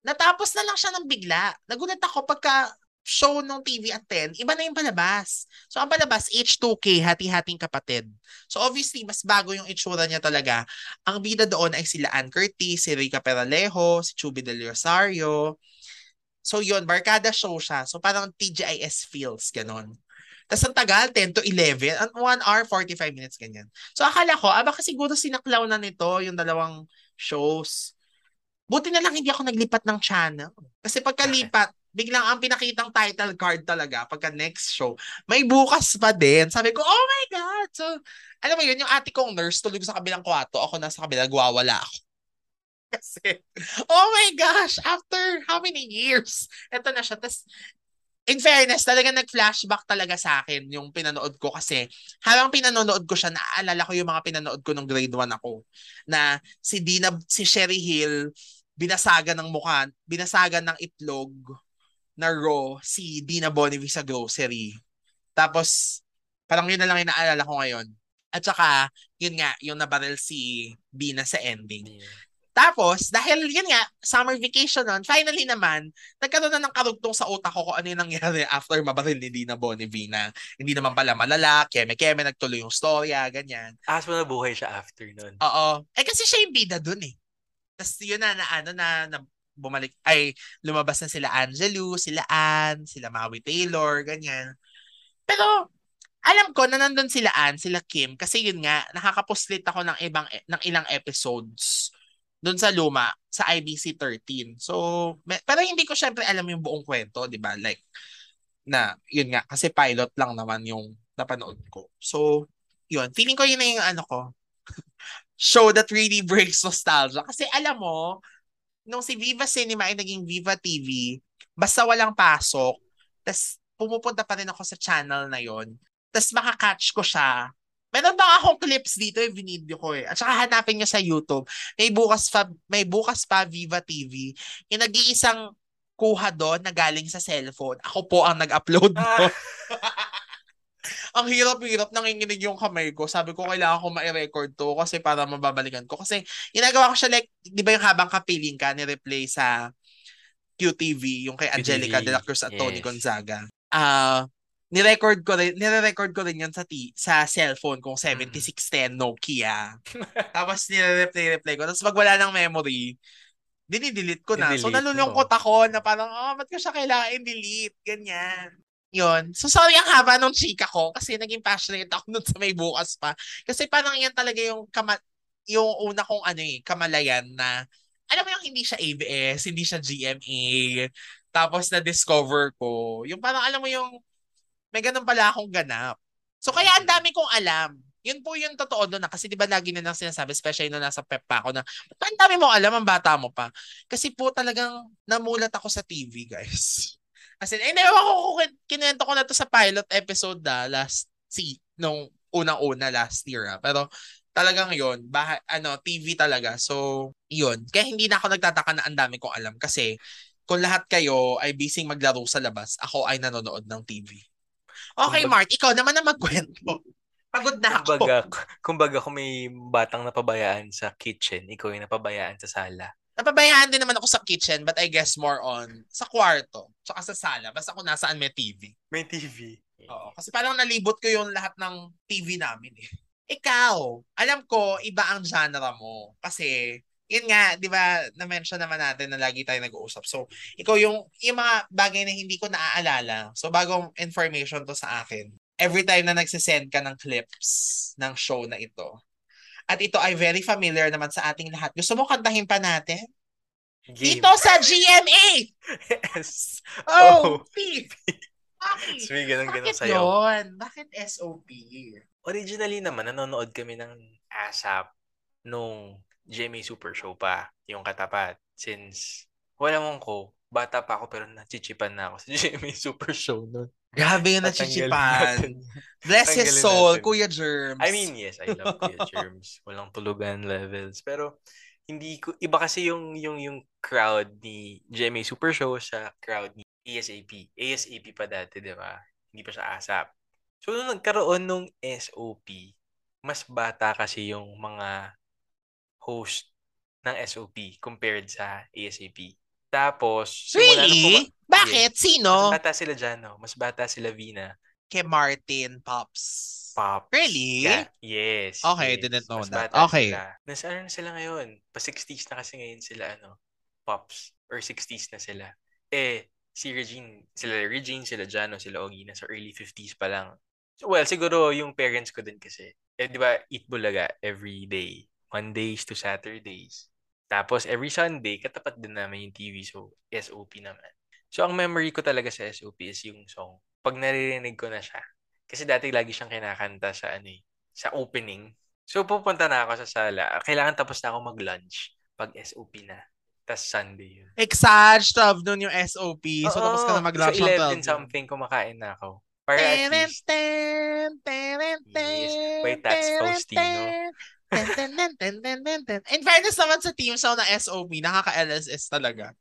natapos na lang siya ng bigla. Nagulat ako pagka show ng TV at 10, iba na yung palabas. So, ang palabas, H2K, hati-hating kapatid. So, obviously, mas bago yung itsura niya talaga. Ang bida doon ay sila Ann Curtis, si Rica Peralejo, si Chubby Del Rosario. So, yun, barkada show siya. So, parang TGIS feels, ganon. Tapos ang tagal, 10 to 11. At 1 hour, 45 minutes, ganyan. So akala ko, ah, baka siguro sinaklaw na nito yung dalawang shows. Buti na lang hindi ako naglipat ng channel. Kasi pagkalipat, biglang ang pinakitang title card talaga pagka next show, may bukas pa din. Sabi ko, oh my God! So, alam mo yun, yung ate kong nurse tulog sa kabilang kwarto, ako nasa kabila, nagwawala ako. Kasi, oh my gosh, after how many years? Ito na siya. Tapos, in fairness, talaga nag-flashback talaga sa akin yung pinanood ko kasi habang pinanonood ko siya, naaalala ko yung mga pinanood ko nung grade 1 ako na si Dina, si Sherry Hill, binasagan ng mukha, binasagan ng itlog na raw si Dina Bonnevie sa grocery. Tapos, parang yun na lang yung naalala ko ngayon. At saka, yun nga, yung nabaril si Bina sa ending. Tapos, dahil yun nga, summer vacation nun, finally naman, nagkaroon na ng karugtong sa utak ko kung ano yung nangyari after mabaril ni Dina Bonnevie na hindi naman pala malala, keme-keme, nagtuloy yung storya, ganyan. Ahas mo na buhay siya after nun. Oo. Eh kasi siya yung bida dun eh. Tapos yun na, na ano na, na bumalik, ay lumabas na sila Angelo, sila Ann, sila Maui Taylor, ganyan. Pero, alam ko na nandun sila Ann, sila Kim, kasi yun nga, nakakapuslit ako ng, ibang, ng ilang episodes doon sa luma, sa IBC 13. So, me- pero hindi ko syempre alam yung buong kwento, di ba? Like, na, yun nga, kasi pilot lang naman yung napanood ko. So, yun. Feeling ko yun na yung ano ko, show that really breaks nostalgia. Kasi alam mo, nung si Viva Cinema ay naging Viva TV, basta walang pasok, tas pumupunta pa rin ako sa channel na yon tas makakatch ko siya. Meron ba akong clips dito yung video ko eh. At saka hanapin nyo sa YouTube. May bukas pa, may bukas pa Viva TV. Yung nag-iisang kuha doon na galing sa cellphone. Ako po ang nag-upload Ah. ang hirap-hirap nanginginig yung kamay ko. Sabi ko, kailangan ko ma-record to kasi para mababalikan ko. Kasi ginagawa ko siya like, di ba yung habang kapiling ka, ni-replay sa QTV, yung kay Angelica QTV, de la Cruz at Tony yes. Gonzaga. Ah, ni-record ko rin, nire-record ko rin yun sa t- sa cellphone kong Mm. 7610 Nokia. Tapos nire-replay-replay ko. Tapos pag wala ng memory, dinidelete ko na. So Didelete nalulungkot ako na parang, oh, ba't ko siya kailangan i-delete? Ganyan. Yun. So sorry ang haba nung chika ko kasi naging passionate ako nun sa may bukas pa. Kasi parang yan talaga yung kama yung una kong ano eh, kamalayan na alam mo yung hindi siya ABS, hindi siya GMA, tapos na-discover ko. Yung parang alam mo yung may ganun pala akong ganap. So kaya ang dami kong alam. Yun po yung totoo doon na kasi 'di ba lagi na lang sinasabi especially nung nasa pep pa ako na "Ba't ang dami mo alam ang bata mo pa. Kasi po talagang namulat ako sa TV, guys. As in, eh, ako ko kinuwento ko na to sa pilot episode na last si nung unang-una last year. ah. Pero talagang yon baha, ano, TV talaga. So, yun. Kaya hindi na ako nagtataka na ang dami kong alam kasi kung lahat kayo ay busy maglaro sa labas, ako ay nanonood ng TV. Okay, Kumbag- Mart, ikaw naman na magkwento. Pagod na ako. Kumbaga, kumbaga kung may batang napabayaan sa kitchen, ikaw yung napabayaan sa sala. Napabayaan din naman ako sa kitchen, but I guess more on sa kwarto, tsaka sa sala, basta kung nasaan may TV. May TV. Oo, kasi parang nalibot ko yung lahat ng TV namin eh. Ikaw, alam ko, iba ang genre mo. Kasi, yun nga, di ba, na-mention naman natin na lagi tayo nag-uusap. So, ikaw yung, yung mga bagay na hindi ko naaalala. So, bagong information to sa akin. Every time na nagsisend ka ng clips ng show na ito. At ito ay very familiar naman sa ating lahat. Gusto mo kantahin pa natin? Game. Dito sa GMA! Yes. Oh, Oh. P! Bakit? So, may ganun-ganun Bakit sa'yo. yun? Bakit SOP? Originally naman, nanonood kami ng ASAP nung GMA Super Show pa, yung katapat. Since, wala mong ko, bata pa ako pero nachichipan na ako sa GMA Super Show nun. Grabe yung nachichipan. Bless his soul, natin. Kuya Germs. I mean, yes, I love Kuya Germs. Walang tulugan levels. Pero, hindi ko, iba kasi yung, yung, yung crowd ni GMA Super Show sa crowd ni ASAP. ASAP pa dati, di ba? Hindi pa siya ASAP. So, nung nagkaroon nung SOP, mas bata kasi yung mga host ng SOP compared sa ASAP. Tapos, nung Really? puma- Bakit? Mas Sino? bata sila dyan, no? Mas bata sila Vina. Kay Martin Pops. Pops. Really? Yeah. Yes. Okay, yes. didn't know Mas that. Okay. Sila. Nasa ano na sila ngayon? Pa 60s na kasi ngayon sila, ano, Pops. Or 60s na sila. Eh, si Regine, sila Regine, sila Jano, sila Ogie, nasa early 50s pa lang. So, well, siguro yung parents ko din kasi. Eh, di ba, eat bulaga every day. Mondays to Saturdays. Tapos, every Sunday, katapat din namin yung TV. So, SOP naman. So, ang memory ko talaga sa SOP is yung song. Pag naririnig ko na siya, kasi dati lagi siyang kinakanta sa ano eh, sa opening. So, pupunta na ako sa sala. Kailangan tapos na ako mag-lunch pag SOP na. Tas Sunday yun. Exage, love nun yung SOP. So, Oo, tapos ka na mag-lunch So, ng 11 something kumakain na ako. Para at least, Yes, by Tats Faustino. In fairness naman sa team song ng SOP, nakaka-LSS talaga.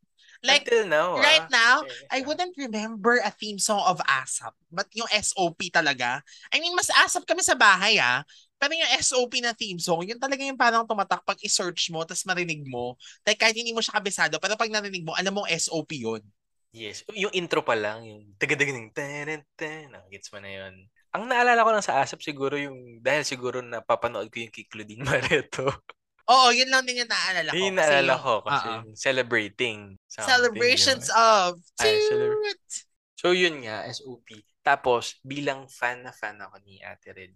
Like, until now, right ah, now, okay. I wouldn't remember a theme song of ASAP. But yung SOP talaga, I mean, mas ASAP kami sa bahay ah. Pero yung SOP na theme song, yun talaga yung parang tumatak pag i-search mo, tapos marinig mo. Like kahit hindi mo siya kabisado, pero pag narinig mo, alam mo SOP yun. Yes. Yung intro pa lang, yung tagadaganing tan tan gets mo na yun. Ang naalala ko lang sa ASAP siguro yung, dahil siguro napapanood ko yung kay Claudine Barreto. Oo, yun lang din yung naalala ko. Yun yung naalala ko kasi yung celebrating something, Celebrations ba? of Ay, celebra-. So yun nga, SOP. Tapos, bilang fan na fan ako ni Ate Reg.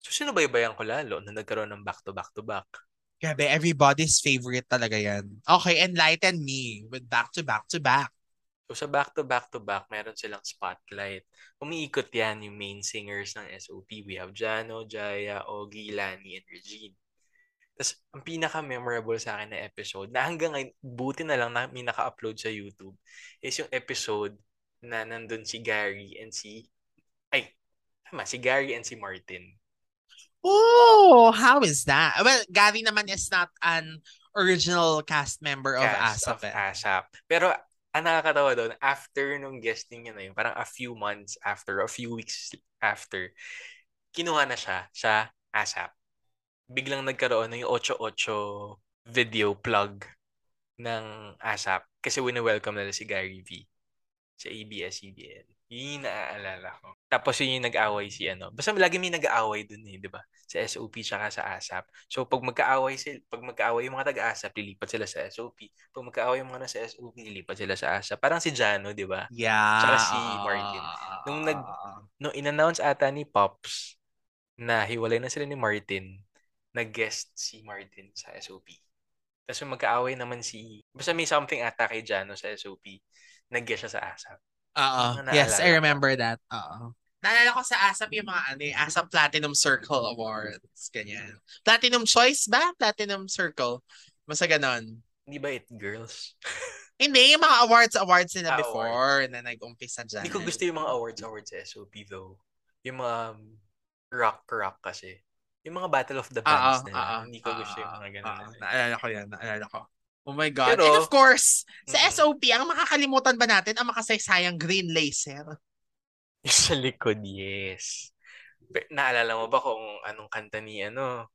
So, sinubaybayan ko lalo nung nagkaroon ng back-to-back-to-back. Grabe, everybody's favorite talaga yan. Okay, enlighten me with back to back to back. So, sa back-to-back-to-back, meron silang spotlight. Umiikot yan yung main singers ng SOP. We have Jano, Jaya, Ogie, Lani, and Regine. Tapos, ang pinaka-memorable sa akin na episode, na hanggang ngayon, buti na lang na may naka-upload sa YouTube, is yung episode na nandun si Gary and si, ay, tama, si Gary and si Martin. Oh, how is that? Well, Gary naman is not an original cast member of cast ASAP. of eh. ASAP. Pero, ang nakakatawa doon, after nung guesting niya na yun, parang a few months after, a few weeks after, kinuha na siya sa ASAP. Biglang nagkaroon ng yung 8-8 video plug ng ASAP kasi wini-welcome nila si Gary V sa ABS-CBN. Yun yung naaalala ko. Tapos yun yung nag-away si ano. Basta lagi may nag-aaway dun eh, di ba? Sa SOP tsaka sa ASAP. So pag magka-away sila, pag magka-away yung mga taga-ASAP, lilipat sila sa SOP. Pag magka-away yung mga nasa SOP, lilipat sila sa ASAP. Parang si Jano, di ba? Yeah. Tsaka si Martin. Nung nag nung in-announce ata ni Pops na hiwalay na sila ni Martin, nag-guest si Martin sa SOP. Tapos magka-away naman si... Basta may something ata kay Jano sa SOP. Nag-guest siya sa ASAP. Oo. Yes, I remember that. Oo. Naalala ko sa ASAP yung mga ano, eh, ASAP Platinum Circle Awards. Ganyan. Platinum Choice ba? Platinum Circle. Basta ganon. Hindi ba it girls? Hindi, yung mga awards, awards nila Ah, before na nag-umpisa dyan. Hindi ko gusto yung mga awards awards sa SOP though. Yung mga um, rock rock kasi. Yung mga Battle of the Bands nila. oo, Hindi ko gusto yung mga ganun. oo. Naalala ko yan, naalala ko. Oh my God. Pero- And of course, sa Mm. SOP, ang makakalimutan ba natin ang makasaysayang green laser? Sa likod, yes. Naalala mo ba kung anong kanta ni ano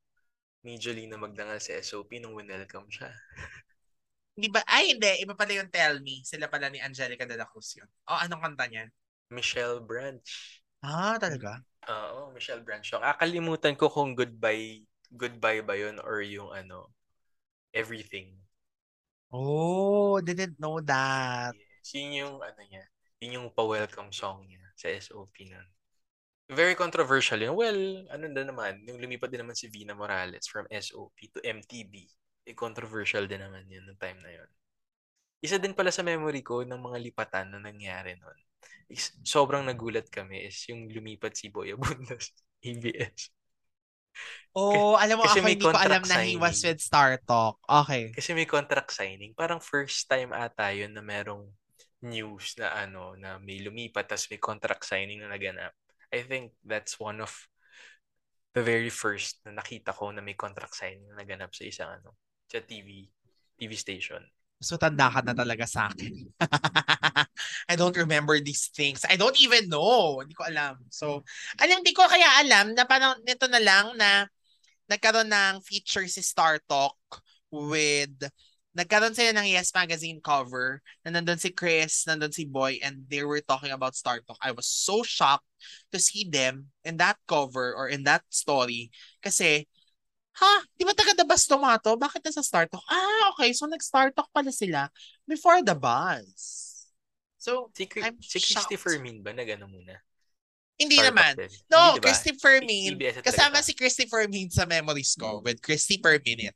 ni Jolina Magdangal sa SOP nung winelcome siya? Hindi ba? Ay, hindi. Iba pala yung Tell Me. Sila pala ni Angelica de la Cruz yun. Oh, anong kanta niya? Michelle Branch. Ah, talaga? Oo, Michelle Branch. Akalimutan ko kung goodbye goodbye ba yun or yung ano everything. Oh, didn't know that. Yes. Yun yung ano niya. Yun yung pa-welcome song niya sa SOP nun. Very controversial yun. Well, ano na naman, yung lumipat din naman si Vina Morales from SOP to MTV. Eh, controversial din naman yun ng time na yun. Isa din pala sa memory ko ng mga lipatan na nangyari nun. Is, sobrang nagulat kami is yung lumipat si Boy Abunda sa ABS. Oh, alam mo kasi ako, hindi ko alam na he was signing. with Star Talk. Okay. Kasi may contract signing. Parang first time ata yun na merong news na ano, na may lumipat tas may contract signing na naganap. I think that's one of the very first na nakita ko na may contract signing na naganap sa isang ano, sa TV, TV station. So, tanda ka na talaga sa akin. I don't remember these things. I don't even know. Hindi ko alam. So, alam, hindi ko kaya alam na parang nito na lang na nagkaroon ng feature si Star Talk with nagkaroon sila ng Yes Magazine cover na nandun si Chris, nandun si Boy, and they were talking about Star Talk. I was so shocked to see them in that cover or in that story kasi Ha? Di ba taga The Buzz Tomato? Bakit nasa Star Talk? Ah, okay. So, nag-Star Talk pala sila before The Buzz. So, Si, I'm si shocked. Christopher Min ba nagano muna? hindi Star naman. No, Hindi, diba? Christopher I- Min. EBS at Kasama si Christopher Min sa memories ko with Christy per minute.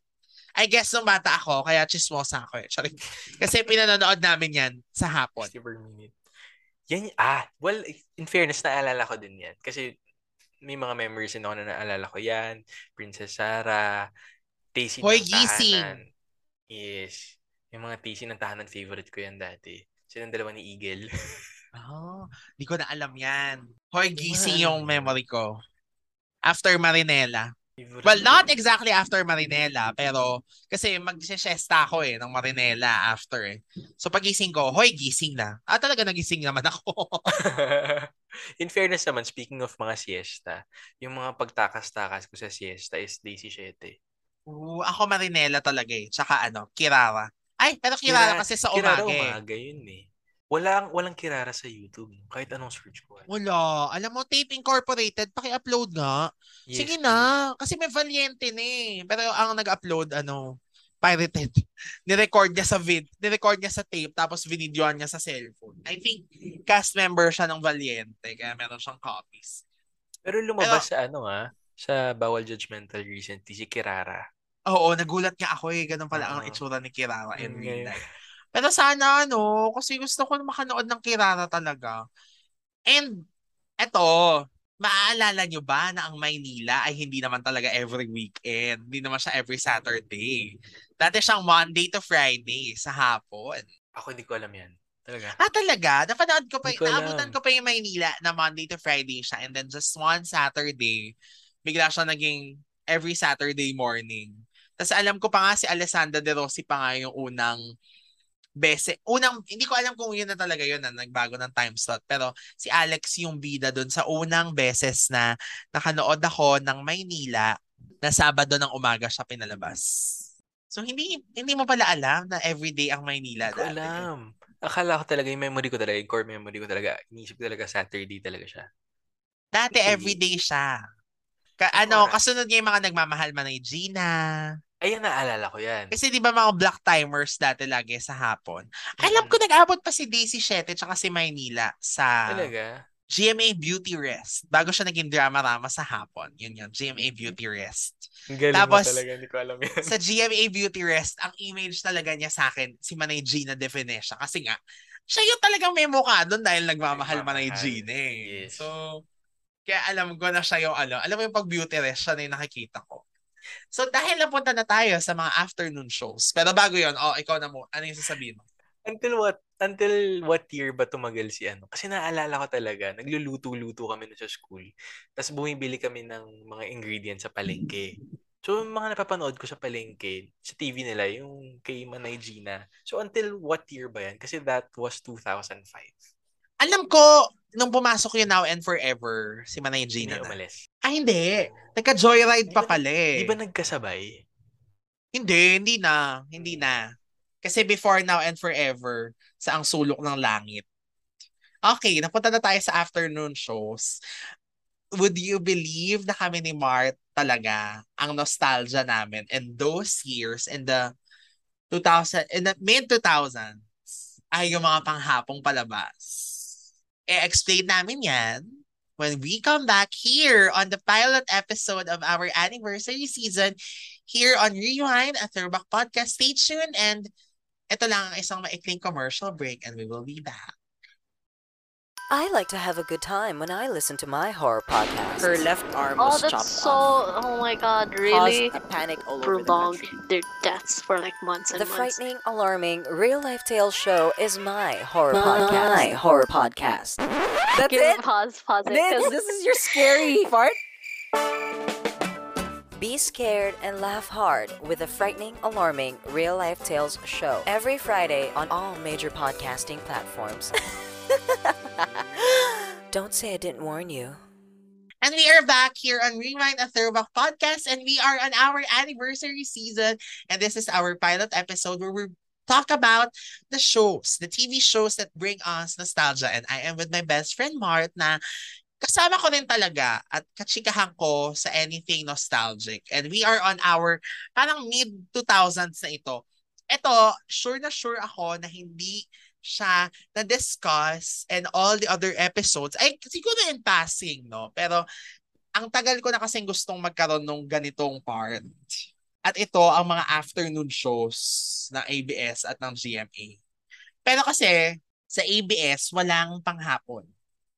I guess nung bata ako, kaya chismosa ako eh. Charing. Kasi pinanonood namin yan sa hapon. Christopher Minute. Yan, ah, well, in fairness, naalala ko din yan. Kasi may mga memories din ako na naalala ko yan. Princess Sarah, Tacy Hoy, ng gising! Tahanan. Yes. Yung mga Tacy ng Tahanan, favorite ko yan dati. Silang dalawa ni Eagle. Oh, di ko na alam yan. Hoy, gising yung memory ko. After Marinela. Well, not exactly after Marinela, pero kasi mag-siesta ako eh, ng Marinela after eh. So pagising ko, hoy, gising na. Ah, talaga nagising naman ako. In fairness naman, speaking of mga siesta, yung mga pagtakas-takas ko sa siesta is Daisy 7. Oo, ako Marinela talaga eh. Tsaka ano, Kirara. Ay, pero Kirara Kira- kasi sa Kirara umaga eh. umaga yun eh. Walang, walang kirara sa YouTube. Kahit anong search ko. Wala. Alam mo, Tape Incorporated, paki-upload nga. Yes, Sige please. na. Kasi may Valiente na eh. Pero ang nag-upload, ano, pirated. Nirecord niya sa vid, nirecord niya sa tape, tapos vinidyoan niya sa cellphone. I think cast member siya ng Valiente, kaya meron siyang copies. Pero lumabas sa ano ah, sa Bawal Judgmental recently, si Kirara. Oo, nagulat nga ako eh. Ganun pala ang Oo. itsura ni Kirara in real life. Pero sana ano, kasi gusto ko makanood ng Kirara talaga. And eto, maaalala nyo ba na ang Maynila ay hindi naman talaga every weekend. Hindi naman siya every Saturday. Dati siyang Monday to Friday sa hapon. Ako hindi ko alam yan. Talaga. Ah, talaga? Napanood ko pa, ko naabutan ko pa yung Maynila na Monday to Friday siya and then just one Saturday, bigla siya naging every Saturday morning. Tapos alam ko pa nga si Alessandra De Rossi pa nga yung unang bese. Unang, hindi ko alam kung yun na talaga yun na nagbago ng time slot. Pero si Alex yung bida doon sa unang beses na nakanood ako ng Maynila na Sabado ng umaga siya pinalabas. So, hindi hindi mo pala alam na everyday ang Maynila dati. alam. Akala ko talaga, yung memory ko talaga, yung core memory ko talaga, inisip ko talaga Saturday talaga siya. Dati everyday siya. Ka, ano, kasunod niya yung mga nagmamahal man ni Gina. Ayan, naalala ko yan. Kasi di ba mga black timers dati lagi sa hapon. Alam ko nag-abot pa si Daisy Shete tsaka si Maynila sa Talaga? GMA Beauty Rest. Bago siya naging drama-rama sa hapon. Yun yun, GMA Beauty Rest. Galing Tapos, talaga, hindi ko alam yan. sa GMA Beauty Rest, ang image talaga niya sa akin, si Manay Gina Definition. Kasi nga, siya yung talagang may mukha doon dahil nagmamahal Manay. Gina eh. Yes. So, kaya alam ko na siya yung ano, alam mo yung pag beauty rest, siya na yung nakikita ko. So, dahil napunta na tayo sa mga afternoon shows. Pero bago yon oh, ikaw na mo, ano yung sasabihin mo? Until what until what year ba tumagal si ano? Kasi naalala ko talaga, nagluluto-luto kami na sa school. Tapos bumibili kami ng mga ingredients sa palengke. So, yung mga napapanood ko sa palengke, sa TV nila, yung kay Manay Gina. So, until what year ba yan? Kasi that was 2005. Alam ko, nung pumasok yung Now and Forever, si Manay Hindi Gina na. umalis. Ah, hindi. Nagka-joyride pa pala eh. Di ba nagkasabay? Hindi, hindi na. Hindi na. Kasi before Now and Forever, sa Ang Sulok ng Langit. Okay, napunta na tayo sa afternoon shows. Would you believe na kami ni Mart talaga ang nostalgia namin in those years in the 2000 in the mid 2000s ay yung mga panghapong palabas. E-explain namin yan when we come back here on the pilot episode of our anniversary season here on Rewind, a throwback podcast. Stay tuned and ito lang ang isang maikling commercial break and we will be back. I like to have a good time when I listen to my horror podcast. Her left arm Oh, was chopped so. off. Oh my god, Caused really? a panic all over the Prolonged country. their deaths for like months and The months. The frightening, alarming, real life tale show is my horror My podcast. My horror podcast. That's Give it. Pause, pause it. This, 'cause- this is your scary part. Be scared and laugh hard with the frightening, alarming, real life tales show every Friday on all major podcasting platforms. Don't say I didn't warn you. And we are back here on Rewind a Throwback Podcast, and we are on our anniversary season. And this is our pilot episode where we talk about the shows, the TV shows that bring us nostalgia. And I am with my best friend Mart na kasama ko rin talaga at kachikahan ko sa anything nostalgic. And we are on our parang mid-2000s na ito. Ito, sure na sure ako na hindi siya na-discuss and all the other episodes. Ay, siguro in passing, no? Pero ang tagal ko na kasing gustong magkaroon ng ganitong part. At ito ang mga afternoon shows ng ABS at ng GMA. Pero kasi sa ABS walang panghapon,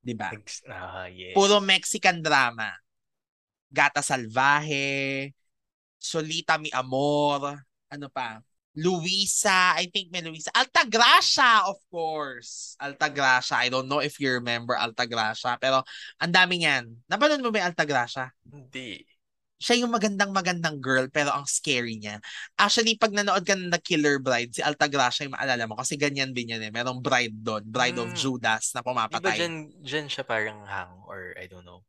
'di ba? Ah, yes. Puro Mexican drama. Gata Salvaje, Solita Mi Amor, ano pa? Luisa, I think may Luisa. Altagracia, of course. Altagracia. I don't know if you remember Altagracia, pero ang dami niyan. Napanood mo ba yung Altagracia? Hindi. Siya yung magandang magandang girl pero ang scary niya. Actually, pag nanood ka ng The Killer Bride, si Altagracia yung maalala mo kasi ganyan din yan eh. Merong bride doon, Bride of Mm. Judas na pumapatay. dyan, dyan siya parang hang or I don't know.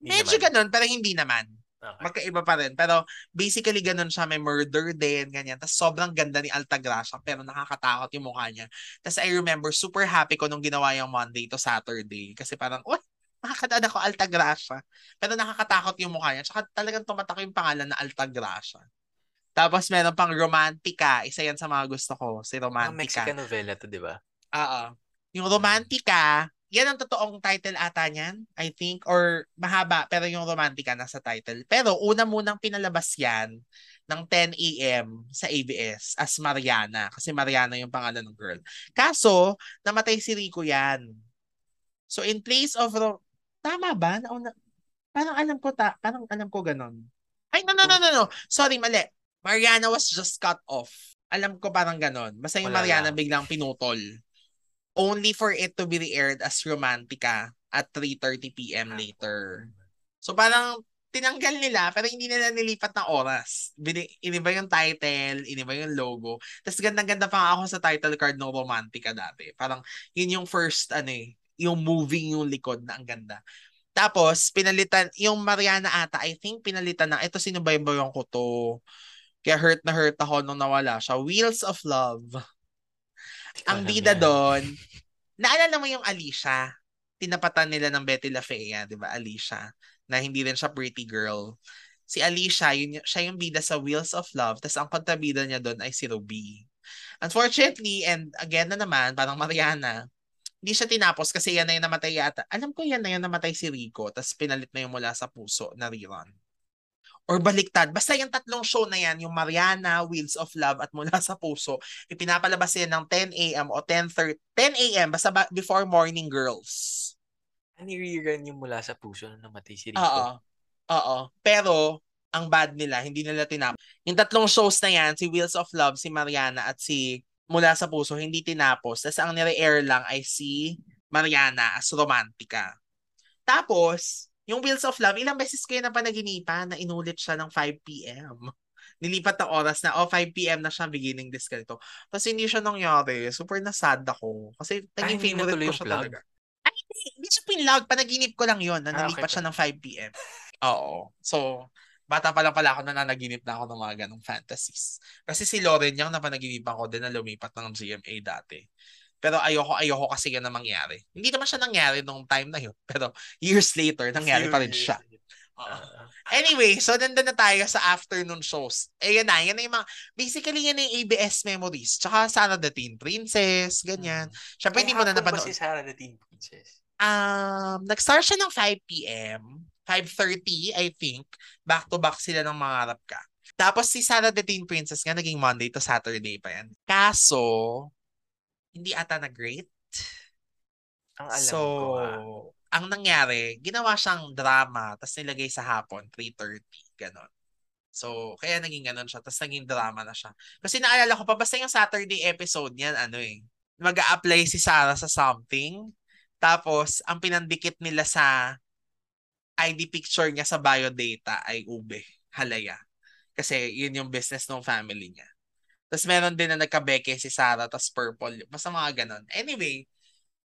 Hindi Medyo naman. ganun, pero hindi naman. Okay. Magkaiba pa rin. Pero basically ganun siya. May murder din, ganyan. Tapos sobrang ganda ni Altagracia pero nakakatakot yung mukha niya. Tapos I remember, super happy ko nung ginawa yung Monday to Saturday. Kasi parang, uy, makakanood ako Altagracia. Pero nakakatakot yung mukha niya. Tsaka talagang tumatak yung pangalan na Altagracia. Tapos meron pang Romantica. Isa yan sa mga gusto ko. Si Romantica. Mexican novela to, di ba? Oo. Yung Romantica, yan ang totoong title ata niyan, I think. Or mahaba, pero yung Romantica nasa title. Pero una munang pinalabas yan ng 10 a.m. sa ABS as Mariana. Kasi Mariana yung pangalan ng girl. Kaso, namatay si Rico yan. So in place of... Ro- Tama ba? Nauna, parang alam ko ta, parang alam ko ganon. Ay, no, no, no, no, no. Sorry, mali. Mariana was just cut off. Alam ko parang ganon. Basta yung Wala Mariana lang. biglang pinutol. Only for it to be aired as Romantica at 3.30 p.m. later. So parang tinanggal nila pero hindi nila nilipat ng oras. Bini, iniba yung title, iniba yung logo. Tapos gandang-ganda pa ako sa title card ng Romantica dati. Parang yun yung first ano eh, yung moving yung likod na ang ganda. Tapos pinalitan yung Mariana ata, I think pinalitan ng ito sino ba yung ko to? Kaya hurt na hurt ako nung nawala siya. Wheels of Love. Ang bida doon, naalala mo yung Alicia? Tinapatan nila ng Betty La Fea, di ba? Alicia. Na hindi rin siya pretty girl. Si Alicia, yun, siya yung bida sa Wheels of Love. Tapos ang kontrabida niya doon ay si Ruby. Unfortunately, and again na naman, parang Mariana, hindi siya tinapos kasi yan na yung namatay yata. Alam ko yan na yung namatay si Rico. Tapos pinalit na yung mula sa puso na rerun. Or baliktad. Basta yung tatlong show na yan, yung Mariana, Wheels of Love, at Mula sa Puso, ipinapalabas yan ng 10 a.m. o 10.30, 10 a.m. basta ba- before Morning Girls. Nire-run yung mula sa puso na namatay si Rico. Oo. Oo. Pero, ang bad nila, hindi nila tinapos. Yung tatlong shows na yan, si Wheels of Love, si Mariana, at si Mula sa Puso, hindi tinapos. Tapos ang nire-air lang ay si Mariana as romantika. Tapos, yung Wheels of Love, ilang beses yun na panaginipan na inulit siya ng 5 p.m. Nilipat ng oras na, oh, 5 p.m. na siya beginning this ganito. Tapos hindi siya nangyari. Super na-sad ako. Kasi Ah, naging favorite ko siya plug? talaga. Ay, hindi. Hindi siya pinlog. Panaginip ko lang yon na Ah, nalipat okay siya ng 5 p.m. Oo. So, bata pa lang pala ako na nanaginip na ako ng mga ganong fantasies. Kasi si Lauren yung napanaginipan ko din na lumipat ng GMA dati. Pero ayoko, ayoko kasi yan na mangyari. Hindi naman siya nangyari nung time na yun. Pero years later, nangyari pa rin siya. Ah, Anyway, so nandun na tayo sa afternoon shows. Eh, yan na. Yan na yung mga, basically yan na yung ABS memories. Tsaka Sarah the Teen Princess, ganyan. mm. Siyempre, Ay, hindi mo na napanood. si Sarah the Teen Princess? Um, nag-start siya ng 5 p.m. 5.30, I think. Back-to-back sila ng mga rap ka. Tapos si Sarah the Teen Princess nga naging Monday to Saturday pa yan. Kaso, hindi ata na-great. Ang alam so, ko ah. ang nangyari, ginawa siyang drama, tapos nilagay sa hapon, 3.30, ganon. So, kaya naging ganon siya, tapos naging drama na siya. Kasi naalala ko pa, basta yung Saturday episode niyan, ano eh, mag apply si Sarah sa something, tapos ang pinandikit nila sa ID picture niya sa biodata ay ube, halaya. Kasi yun yung business ng family niya. Tapos meron din na nagkabeke si Sarah, tapos purple. Basta mga ganon. Anyway,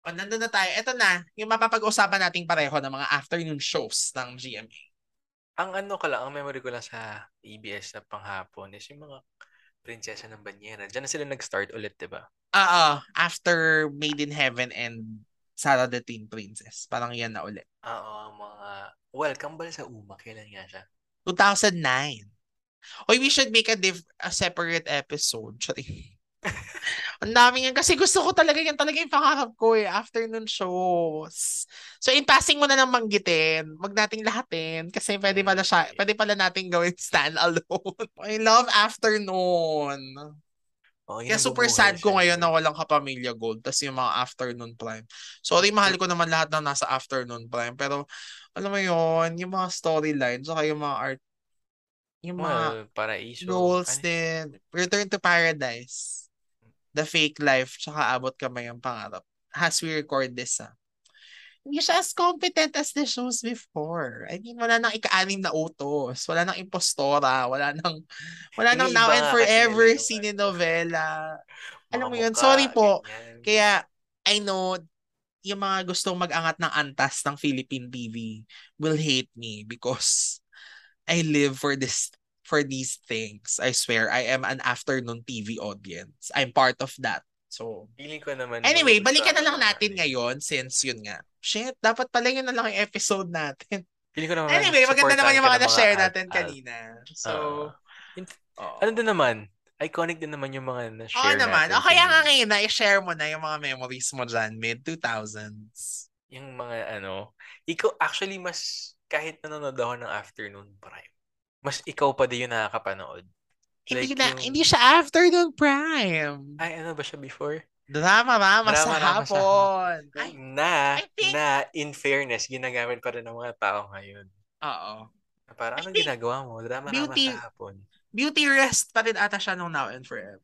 o, nandun na tayo. Ito na, yung mapapag-usapan nating pareho ng mga afternoon shows ng GMA. Ang ano ko lang, ang memory ko lang sa ABS na panghapon is yung mga prinsesa ng banyera. Diyan na sila nag-start ulit, di ba? Ah, after Made in Heaven and Sarah the Teen Princess. Parang yan na ulit. Oo, mga... Welcome ba sa Uma? Kailan nga siya? 2009. Oy, we should make a, diff- a separate episode. Sorry. Ang dami yan. Kasi gusto ko talaga yan talaga yung pangarap ko eh. Afternoon shows. So, in passing mo na lang manggitin. Wag nating lahatin. Kasi pwede pala siya, pwede pala nating gawin stand alone. I love afternoon. Oh, Kaya super sad ko ngayon eh. na walang kapamilya gold. Tas yung mga afternoon prime. Sorry, mahal ko naman lahat na nasa afternoon prime. Pero, alam mo yon yung mga storyline, saka yung mga art, yung mga Well, paraiso. roles Ano? din. Return to Paradise. The Fake Life, tsaka Abot Kamay ang Pangarap. As we record this, ah. Hindi siya as competent as the shows before. I mean, wala nang ika-anim na utos. Wala nang impostora. Wala nang, wala nang now and forever yung ano. Alam mo yun, sorry po. ganyan. Kaya, I know, yung mga gustong mag-angat ng antas ng Philippine TV will hate me because I live for this for these things. I swear, I am an afternoon TV audience. I'm part of that. So, Feeling ko naman. anyway, balikan na lang natin ngayon since yun nga. Shit, dapat pala yun na lang yung episode natin. Feeling ko naman. Anyway, maganda naman yung mga na-share natin kanina. So, Ah. oo. ano din naman? Iconic din naman yung mga Oo na-share naman. natin. O kaya nga ngayon na i-share mo na yung mga memories mo dyan, mid-2000s. Yung mga ano. Ikaw, actually, mas kahit nanonood ako ng afternoon prime, mas ikaw pa din yung nakakapanood. Hindi Like na, yung- hindi siya afternoon prime. Ay, ano ba siya before? Drama-rama sa Drama-rama sa hapon. Na, think- na, in fairness, ginagamit pa rin ng mga tao ngayon. oo. Parang, ano think ginagawa mo? Drama-rama beauty- sa hapon. Beauty rest pa rin ata siya nung now and forever.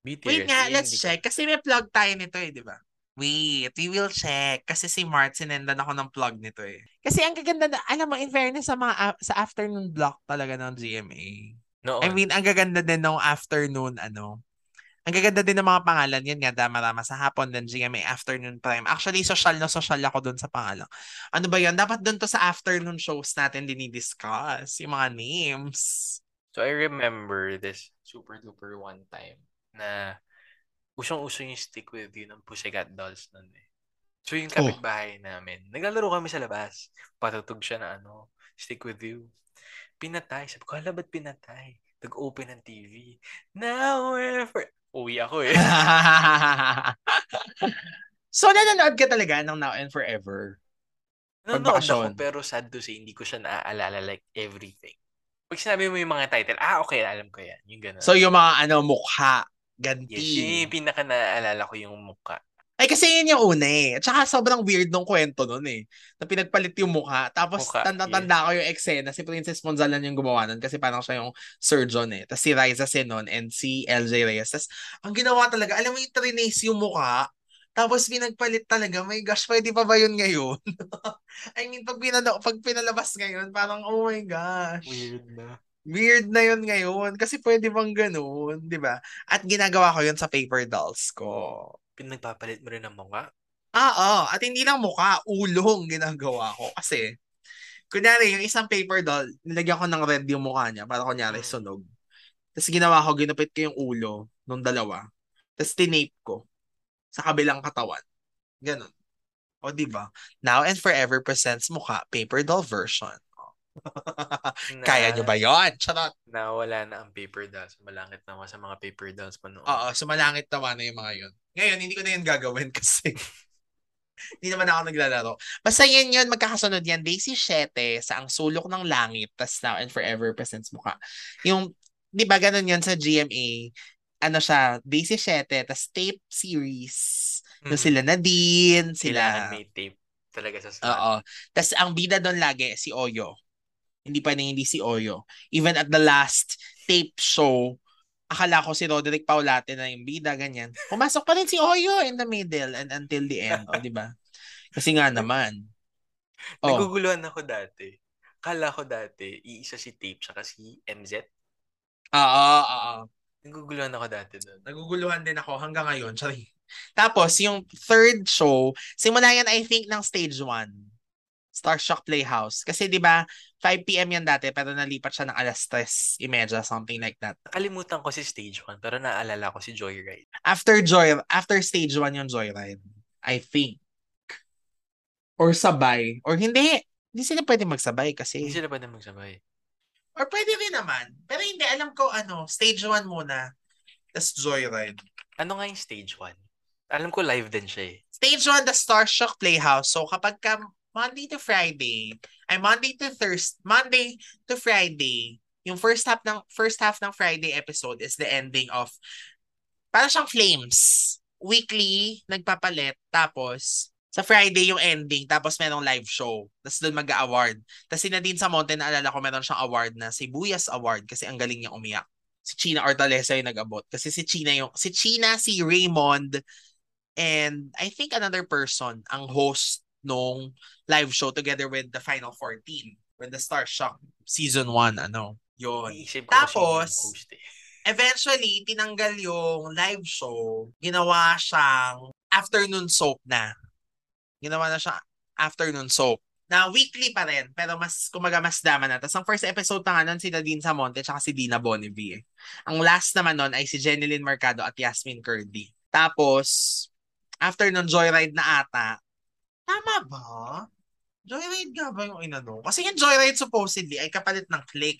BTS. Wait nga, yun, let's check. Kasi may plug tayo nito eh, di ba? Wait, we will check. Kasi si Mart, sinendan ako ng plug nito eh. Kasi ang gaganda na, alam mo, in fairness sa mga sa afternoon block talaga ng GMA. Noon. I mean, ang gaganda din ng afternoon, ano, ang gaganda din ng mga pangalan. Yan nga, dama-rama sa hapon, then GMA afternoon prime. Actually, social na social ako dun sa pangalan. Ano ba yan? Dapat dun to sa afternoon shows natin dinidiscuss. Yung mga names. So I remember this super duper one time na usong-uso yung stick with you ng Pussycat Dolls nun eh. So yung Oh. kapitbahay namin, naglalaro kami sa labas. Patutog siya na ano, stick with you. Pinatay. Sabi ko, hala ba't pinatay? Nag-open ng TV. Now we're for... Uwi ako eh. so, nanonood ka talaga ng Now and Forever? Nanonood ako pero sad to say, hindi ko siya naaalala like everything. Pag sinabi mo yung mga title, ah okay, alam ko yan. Yung gano'n. So, yung mga ano, mukha, yes, ganti. yun yung pinaka naaalala ko yung mukha. Ay, kasi yun yung una eh. At saka sobrang weird nung kwento nun eh. Na pinagpalit yung mukha. Tapos Mukha, tanda-tanda ko yung eksena. Si Princess Monzalan yung gumawa nun kasi parang siya yung surgeon eh. Tapos si Riza Senon and si LJ Reyes. Tapos ang ginawa talaga, alam mo yung trinace yung mukha. Tapos pinagpalit talaga. My gosh, pwede pa ba yun ngayon? I mean, pag, pinalo, pag pinalabas ngayon, parang oh my gosh. Weird na. Weird na yun ngayon. Kasi pwede bang ganun, di ba? At ginagawa ko yun sa paper dolls ko. Pinagpapalit mo rin ng mukha? Ah, oo. At hindi lang mukha, ulong ginagawa ko. Kasi, kunyari, yung isang paper doll, nilagyan ko ng red yung mukha niya para kunyari Mm. sunog. Tapos ginawa ko, ginupit ko yung ulo nung dalawa. Tapos tinape ko sa kabilang katawan. Ganon. O, di ba? Now and Forever presents mukha, paper doll version. Na, Kaya nyo ba yon? Charot. Nawala na ang paper dolls. Malangit naman sa mga paper dolls pa noon. Oo, sumalangit naman na yung mga yun. Ngayon, hindi ko na yun gagawin kasi hindi naman ako naglalaro. Basta yan yun, magkakasunod yan. Daisy 7 sa Ang Sulok ng Langit, tas Now and Forever presents mukha. Yung, di ba ganun yun sa GMA? Ano siya, Daisy 7, tas tape series. Yung Mhm. sila Nadine, Kailangan sila... may tape talaga sa. Oo. Tas ang bida doon lagi, si Oyo. Hindi pa hindi si Oyo. Even at the last tape show, akala ko si Roderick Paulate na yung bida, ganyan. Pumasok pa rin si Oyo in the middle and until the end. O, di ba? Kasi nga naman. Oh, Naguguluhan ako dati. Kala ko dati, iisa si Tape saka si MZ. oo, oo. Naguguluhan ako dati doon. Naguguluhan din ako hanggang ngayon. Sorry. Tapos, yung third show, simula yan, I think, ng stage 1. Starshock Playhouse. Kasi, di ba, 5 p.m. yan dati, pero nalipat siya ng alas 3.30, something like that. Nakalimutan ko si stage 1, pero naalala ko si Joyride. After Joy, after stage 1 yung Joyride. I think. Or sabay. Or hindi. Hindi sila pwede magsabay kasi. Hindi sila pwede magsabay. Or pwede rin naman. Pero hindi, alam ko ano, stage 1 muna. Tapos Joyride. Ano nga yung stage 1? Alam ko live din siya eh. Stage 1, the Starshock Playhouse. So kapag ka Monday to Friday, ay Monday to Thursday, Monday to Friday, yung first half ng first half ng Friday episode is the ending of para siyang Flames. Weekly, nagpapalit. Tapos, sa Friday yung ending. Tapos merong live show. Tapos doon mag-award. Tapos si Nadine Samonte, naalala ko meron siyang award na Sibuyas Award kasi ang galing niya umiyak. Si China Ortalesa yung nag-abot. Kasi si China yung, si China, si Raymond, and I think another person ang host nung live show together with the Final 14 when the Star Shock season 1 ano yung Tapos, host eh. eventually tinanggal yung live show. Ginawa siyang afternoon soap na. Ginawa na siya afternoon soap. Na weekly pa rin pero mas kumaga mas dama na. Tapos ang first episode pa nga nun si Nadine Samonte tsaka si Dina Bonnevie ang last naman nun ay si Jeneline Mercado at Yasmin Curdy. Tapos after nun Joyride na ata tama ba? Joyride nga ba yung inano? Kasi yung Joyride supposedly ay kapalit ng Click.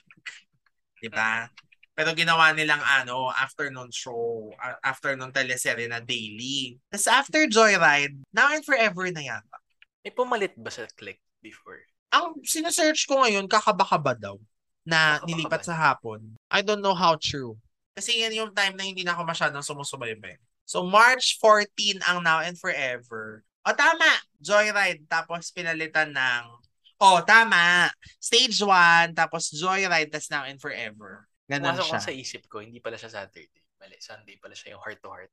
Di ba? Pero ginawa nilang ano, afternoon show, afternoon teleserye na daily. Tapos after Joyride, Now and Forever na yata. May pumalit ba sa click before? Ang sinesearch ko ngayon, kakaba-kaba daw na Kakaba-kaba nilipat sa hapon. I don't know how true. Kasi yan yung time na hindi na ako masyadong sumusubaybay. So March 14 ang Now and Forever. O tama, Joyride tapos pinalitan ng Oh, tama. Stage 1 tapos Joyride tapos Now and Forever. Ganun Pumasok siya. ko sa isip ko, hindi pala siya Saturday. Mali, Sunday pala siya yung heart to heart.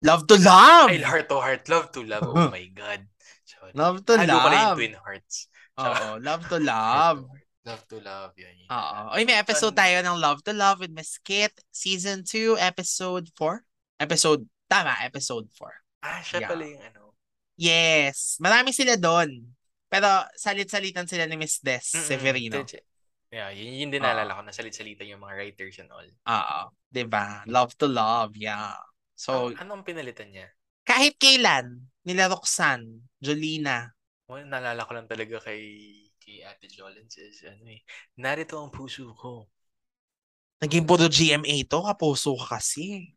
Love to love. Ay, heart to heart, love to love. Oh my God. Sorry. Love to Halo pala yung love. twin hearts. Oo, love to love. Love to love, yun. yun. Oo. Oy, may episode tayo ng Love to Love with Miss Kit, season 2, episode 4. Episode, tama, episode 4. Ah, siya Yeah. pala yung ano. Yes, marami sila doon. Pero salit-salitan sila ni Miss Des Mm-mm. Severino. Yeah, yun, yun din Oo. naalala ko, nasalit-salita yung mga writers and all. Oo. ba? Love to love, yeah. So, Ang- anong pinalitan niya? kahit kailan, nila Roxanne, Jolina, Well, naalala ko lang talaga kay kay Ate Jolens is ano eh, narito ang puso ko. naging puro GMA to, kapuso ka kasi.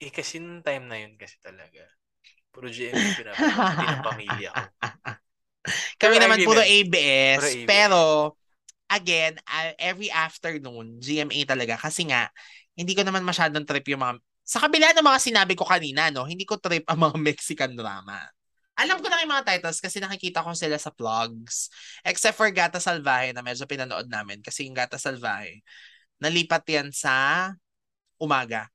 Eh kasi nung time na yun kasi talaga. Puro GMA pinapanood, ng pamilya ko. Kami Pero naman puro ABS, Puro ABS. pero again, uh, every afternoon, GMA talaga kasi nga hindi ko naman masyadong trip yung mga sa kabila ng mga sinabi ko kanina, no, hindi ko trip ang mga Mexican drama. Alam ko na yung mga titles kasi nakikita ko sila sa vlogs. Except for Gata Salvaje na medyo pinanood namin kasi yung Gata Salvaje, nalipat yan sa umaga.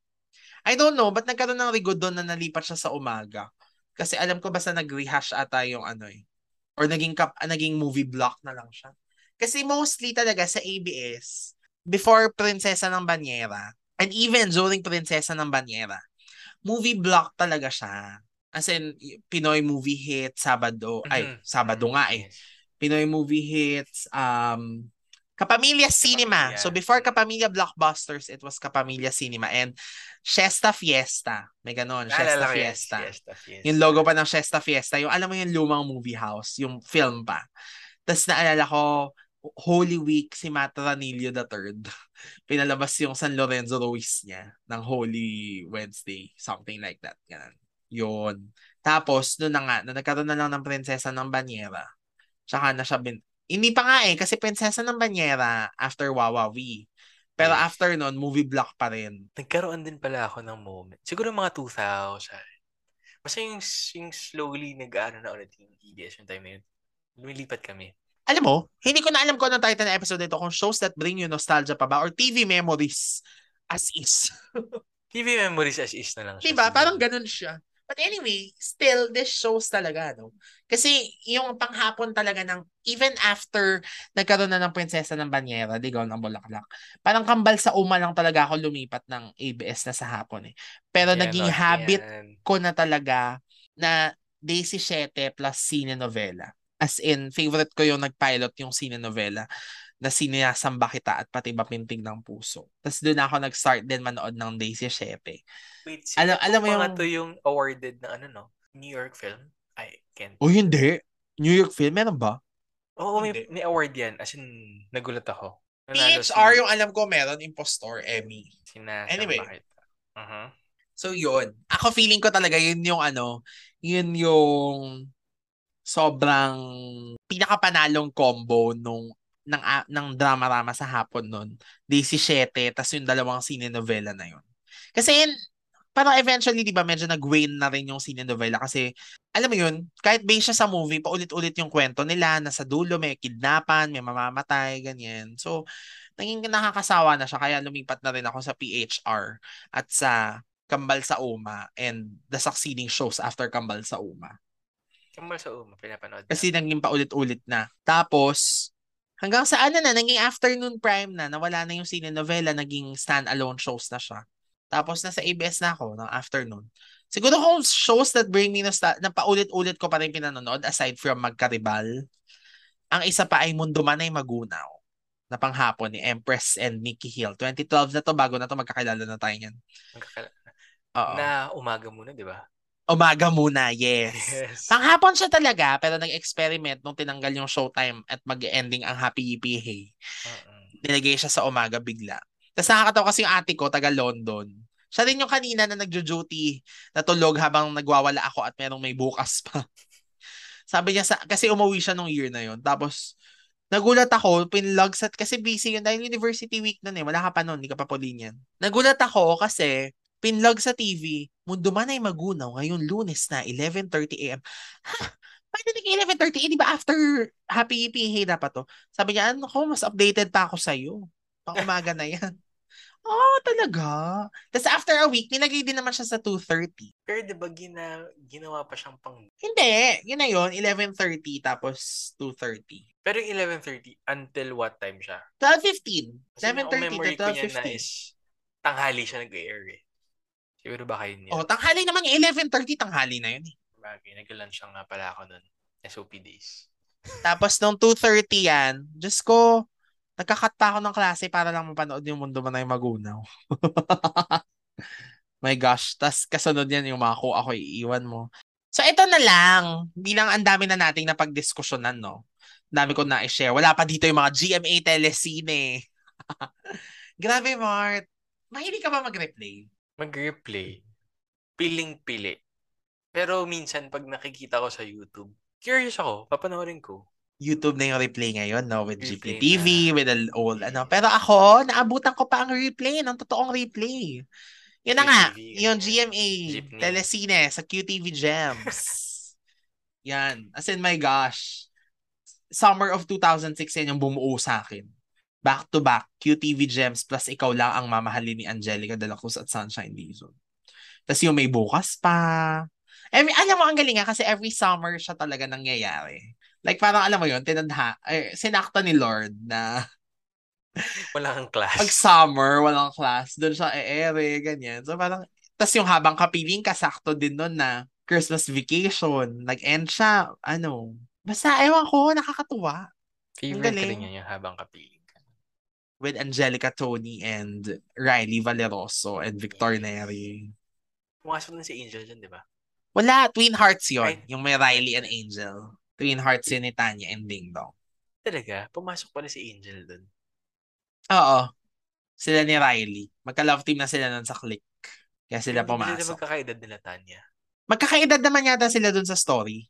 I don't know, ba't nagkaroon ng rigod doon na nalipat siya sa umaga? Kasi alam ko basta nag-rehash ata yung ano eh. Or naging, kap, ah, naging movie block na lang siya. Kasi mostly talaga sa ABS, before Prinsesa ng Banyera, and even during Prinsesa ng Banyera, movie block talaga siya. As in, Pinoy movie hit, Sabado, ay, Mhm. Sabado nga eh. Pinoy movie hits, um, Kapamilya Cinema. Kapamilya. So before Kapamilya Blockbusters, it was Kapamilya Cinema and Shesta Fiesta. May ganon, Shesta Fiesta. Fiesta, Fiesta. Yung logo pa ng Shesta Fiesta, yung alam mo yung lumang movie house, yung film pa. Tapos naalala ko, Holy Week, si Matt Ranillo III. Pinalabas yung San Lorenzo Ruiz niya ng Holy Wednesday. Something like that. Ganun. Yun. Tapos, doon na nga, na nagkaroon na lang ng Prinsesa ng Banyera. Tsaka na siya bin... Hindi pa nga eh, kasi Prinsesa ng Banyera after Wawawi. Pero Yes. after nun, movie block pa rin. Nagkaroon din pala ako ng moment. Siguro mga 2000. Basta yung, yung slowly nag-ano na ulit yung EBS yung time na yun. Lumilipat kami. Alam mo, hindi ko na alam kung anong title ng episode nito, kung shows that bring you nostalgia pa ba or TV memories as is. TV memories as is na lang siya. diba? Parang ganun siya. But anyway, still, this shows talaga, no? Kasi yung panghapon talaga ng, even after nagkaroon na ng Prinsesa ng Banyera, Ligaw ng Bulaklak, parang kambal sa uma lang talaga ako lumipat ng ABS na sa hapon eh. Pero Yan, naging habit yan. ko na talaga na Daisy 7 plus Cine Novela. As in, favorite ko yung nag-pilot yung Cine Novela na sinasamba kita at pati bapintig ng puso. Tapos doon ako nag-start din manood ng Daisy 7. Wait, Alam- sino alam mo mga yung- to yung awarded na ano, no? New York film? I can't. O hindi. New York film, meron ba? Oo, may, Hindi. may award yan. As in, nagulat ako. Nanalo PHR si- yung alam ko meron, Impostor, Emmy. Sinasamba Anyway. kita. Uh-huh. So yun. Ako feeling ko talaga yun yung ano, yun yung sobrang pinakapanalong combo nung ng a- ng drama-rama sa hapon nun. Daisy 7, tas yung dalawang sine novela na yun. Kasi parang eventually, di ba, medyo nag-wane na rin yung sine novela kasi, alam mo yun, kahit based siya sa movie, paulit-ulit yung kwento nila, nasa dulo may kidnapan, may mamamatay, ganyan. So, naging nakakasawa na siya, kaya lumipat na rin ako sa PHR at sa Kambal sa Uma and the succeeding shows after Kambal sa Uma. Kambal sa uma, pinapanood. Kasi naging paulit-ulit na. Tapos, hanggang sa ano na, naging afternoon prime na, nawala na yung sine novela, naging stand-alone shows na siya. Tapos nasa ABS na ako ng afternoon. Siguro kung shows that bring me nostalgia, na paulit-ulit ko pa rin pinanonood aside from Magkaribal, ang isa pa ay Mundo Man ay Magunaw na panghapon ni Empress and Mickey Hill. 2012 na to, bago na to, magkakilala na tayo niyan. Magkakala- Oo. na umaga muna, di ba? Umaga muna, yes. Yes. Panghapon siya talaga, pero nag-experiment nung tinanggal yung showtime at mag-ending ang Happy Yippee Hey. Uh-uh. Nilagay siya sa umaga bigla. Tapos nakakatawa kasi yung ate ko, taga London. Siya rin yung kanina na nagjo-duty, natulog habang nagwawala ako at merong may bukas pa. Sabi niya, sa, kasi umuwi siya nung year na yon Tapos, nagulat ako, pinlogs at kasi busy yun dahil university week nun eh. Wala ka pa nun, hindi ka pa po. Nagulat ako kasi pinlog sa TV, mundo man ay magunaw, ngayon lunes na, 11.30 a.m. Ha? Paano naging 11.30? Eh, di ba after Happy Hey dapat to? Sabi niya, ano ko, mas updated pa ako sa'yo. Pang umaga na yan. Oh, talaga. Tapos after a week, nilagay din naman siya sa 2.30. Pero di ba gina, ginawa pa siyang pang... Hindi, yun na yun, 11.30 tapos 2.30. Pero yung 11.30, until what time siya? 12.15. Kasi ang 7.30 memory to ko niyan na 12.15. is tanghali siya nag-air eh. Siguro ba kayo niya? Oh, tanghali naman yung 11.30, tanghali na yun eh. Bagay, nag-lunch lang nga pala ako nun. SOP days. Tapos nung 2.30 yan, Diyos ko, Nagkakat pa ako ng klase para lang mapanood yung mundo mo na yung magunaw. My gosh. tas kasunod yan yung mga ko ako iiwan mo. So ito na lang. Bilang ang dami na nating napagdiskusyonan, no? Dami ko na i-share. Wala pa dito yung mga GMA telesine. Grabe, Mart. Mahilig ka ba mag-replay? Mag-replay. Piling-pili. Pero minsan, pag nakikita ko sa YouTube, curious ako, papanoorin ko. YouTube na yung replay ngayon, no? With Replay GPTV, na. with the old, ano. Pero ako, naabutan ko pa ang replay, ng totoong replay. Yun na nga, yung ganyan. GMA, Jeepney. Telesine, sa QTV Gems. yan. As in, my gosh. Summer of 2006 yan yung bumuo sa akin. Back to back, QTV Gems plus ikaw lang ang mamahalin ni Angelica de la Cruz at Sunshine Dizon. Tapos yung may bukas pa. Every, alam mo, ang galing nga kasi every summer siya talaga nangyayari. Like parang alam mo yun, tinadha, eh, sinakta ni Lord na Wala kang class. pag summer, walang class, doon siya e-ere, ganyan. So parang, tas yung habang kapiling kasakto din nun na Christmas vacation, nag-end siya, ano, basta ewan ko, nakakatuwa. Favorite galing. rin yan yung habang kapiling ka. With Angelica Tony and Riley Valeroso and Victor Yes. Neri. Pumasok na si Angel dyan, di ba? Wala, Twin Hearts yon Ay. Yung may Riley and Angel. Twin Hearts yun ni Tanya and Ding Dong. Talaga? Pumasok pala si Angel dun. Oo. Sila ni Riley. Magka-love team na sila nun sa click. Kaya sila Hindi pumasok. magkakaedad nila, Tanya. Magkakaedad naman yata sila dun sa story.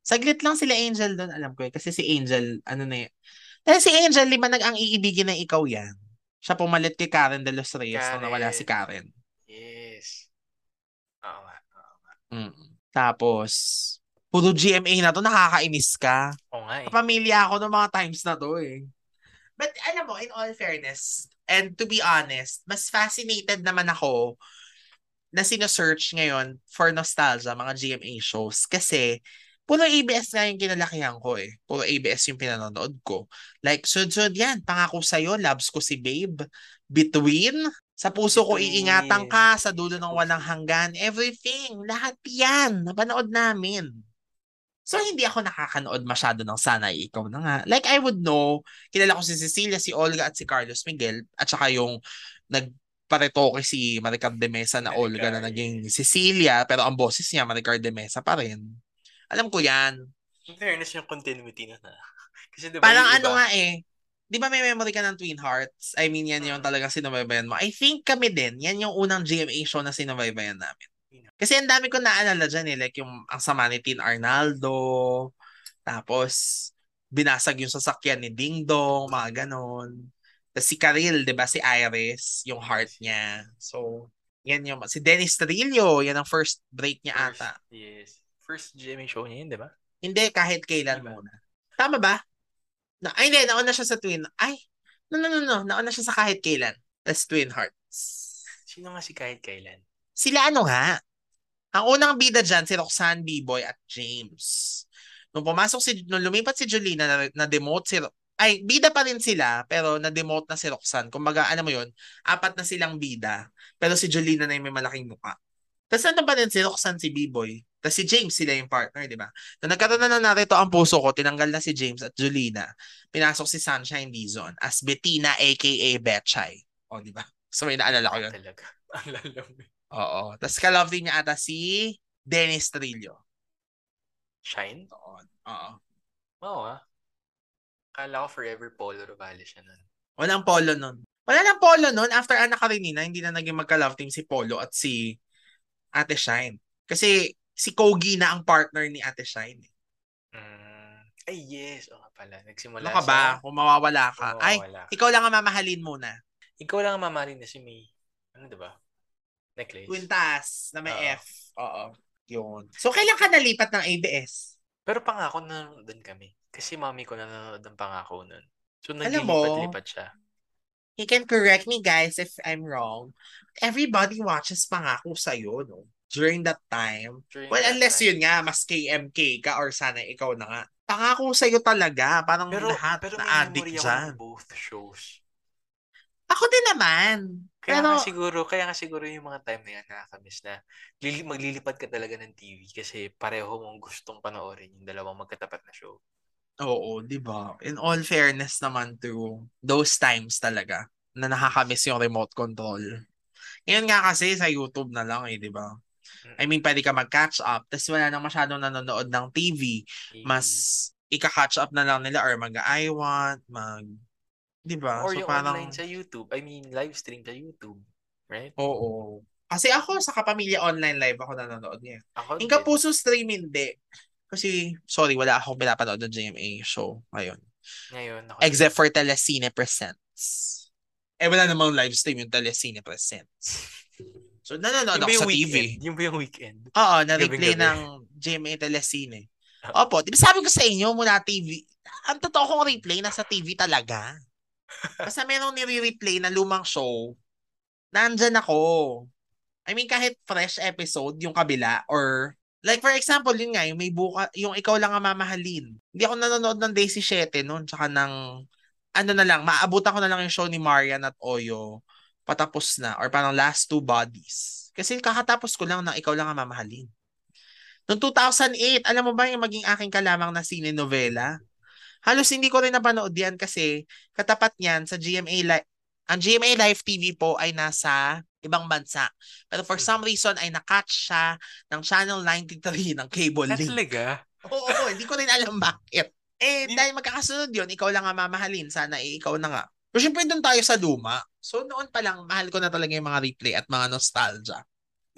Saglit lang sila Angel dun, alam ko eh. Kasi si Angel, ano na yun. Dahil si Angel, lima nag ang iibigin ng ikaw yan. Siya pumalit kay Karen de los Reyes nung nawala si Karen. Yes. Oo nga. oo nga. Mm. Tapos, puro GMA na to, nakakainis ka. Oo nga eh. Pamilya ako ng mga times na to eh. But alam mo, in all fairness, and to be honest, mas fascinated naman ako na sinesearch ngayon for nostalgia, mga GMA shows. Kasi, puro ABS nga yung kinalakihan ko eh. Puro ABS yung pinanonood ko. Like, sunod-sunod yan. Pangako sa'yo, loves ko si Babe. Between, sa puso ko iingatan ka, sa dulo ng walang hanggan. Everything. Lahat yan. Napanood namin. So, hindi ako nakakanood masyado ng sana ikaw na nga. Like, I would know, kilala ko si Cecilia, si Olga, at si Carlos Miguel, at saka yung nagparetoke si Maricar de Mesa na Olga na naging Cecilia, pero ang boses niya, Maricar de Mesa pa rin. Alam ko yan. In fairness yung continuity na na. Kasi diba Parang ano nga eh, di ba may memory ka ng Twin Hearts? I mean, yan yung Mm. talagang sinubaybayan mo. I think kami din, yan yung unang GMA show na sinubaybayan namin. Kasi ang dami ko naalala dyan eh, like yung ang sama ni Tin Arnaldo, tapos binasag yung sasakyan ni Ding Dong, mga ganon. Tapos si Karil, di ba? Si Iris, yung heart niya. So, yan yung, si Dennis Trillo, yan ang first break niya first, ata. yes. First GMA show niya yun, di ba? Hindi, kahit kailan Diba? muna. Tama ba? Na, ay, hindi, nauna siya sa Twin. Ay, no, no, no, no. Nauna siya sa kahit kailan. That's Twin Hearts. Sino nga si kahit kailan? Sila ano nga? Ang unang bida dyan, si Roxanne B-Boy at James. Nung pumasok si, nung lumipat si Jolina, na, na-demote si, ay, bida pa rin sila, pero na-demote na si Roxanne. Kumbaga, ano mo yun, apat na silang bida, pero si Jolina na yung may malaking mukha. Tapos nandun pa rin si Roxanne, si B-Boy. Tapos si James, sila yung partner, di ba? Nung nagkaroon na na narito ang puso ko, tinanggal na si James at Jolina. Pinasok si Sunshine Dizon as Bettina aka Betchay. O, di ba? So may naalala ko yun. Talaga. Mo. yun. Oo. Tapos ka-love team niya ata si Dennis Trillo. Shine? Oo. Oo. Oo ah. Kala ko forever Polo Rovales siya nun. Walang polo nun. Wala nang polo nun. After Ana Karenina, hindi na naging magka-love team si Polo at si Ate Shine. Kasi si Kogi na ang partner ni Ate Shine. Mm. Ay, yes. O nga pala. Nagsimula Ano ka ba? Kung mawawala ka. Oo, Ay, wala. ikaw lang ang mamahalin muna. Ikaw lang ang mamahalin na si May. Ano diba? Necklace. Quintas na may Oo. F. Oo. Yun. So, kailan ka nalipat ng ABS? Pero pangako nanonood din kami. Kasi mami ko nanonood ng pangako nun. So, naglilipat-lipat siya. You can correct me, guys, if I'm wrong. Everybody watches Pangako sa'yo, no? During that time. During Well, that unless time. yun nga, mas KMK ka or sana ikaw na nga. Pangako sa'yo talaga. Parang Pero, lahat pero na may addict dyan. ng both shows. Ako din naman. Kaya Pero, nga siguro, kaya nga siguro yung mga time na yan nakakamiss na lili- maglilipad ka talaga ng TV kasi pareho mong gustong panoorin yung dalawang magkatapat na show. Oo, di ba? In all fairness naman to those times talaga na nakakamiss yung remote control. Ngayon nga kasi sa YouTube na lang eh, di ba? I mean, pwede ka mag-catch up, tapos wala nang masyadong nanonood ng TV. Mas ika-catch up na lang nila or mag-I want, mag... Di ba? Or So yung parang... online sa YouTube. I mean, live stream sa YouTube. Right? Oo. Kasi ako sa kapamilya online live ako nanonood niya. Ako din. kapuso stream hindi. Kasi, sorry, wala akong pinapanood ng GMA show ngayon. Ngayon, ako Except for Telecine Presents. Eh, wala namang live stream yung Telecine Presents. So, nanonood ako sa TV. weekend? Yung ba yung weekend? Oo, na-replay ng GMA Telecine. Opo, di ba sabi ko sa inyo mula TV, ang totoo kong replay nasa TV talaga. Basta merong nire-replay na lumang show, nandyan ako. I mean, kahit fresh episode, yung kabila, or like for example, yun nga, yung may buka, yung ikaw lang ang mamahalin. Hindi ako nanonood ng Daisy 7 noon, tsaka ng, ano na lang, maabutan ko na lang yung show ni Marian at Oyo, patapos na, or parang last two bodies. Kasi kakatapos ko lang ng ikaw lang ang mamahalin. Noong 2008, alam mo ba yung maging aking kalamang na sine novela? Halos hindi ko rin napanood yan kasi katapat niyan sa GMA Live. Ang GMA Live TV po ay nasa ibang bansa. Pero for some reason ay nakatch siya ng Channel 93 ng cable link. talaga? Oo, oo, hindi ko rin alam bakit. Eh, dahil magkakasunod yun, ikaw lang ang mamahalin. Sana eh, ikaw na nga. Pero syempre doon tayo sa luma. So noon pa lang, mahal ko na talaga yung mga replay at mga nostalgia.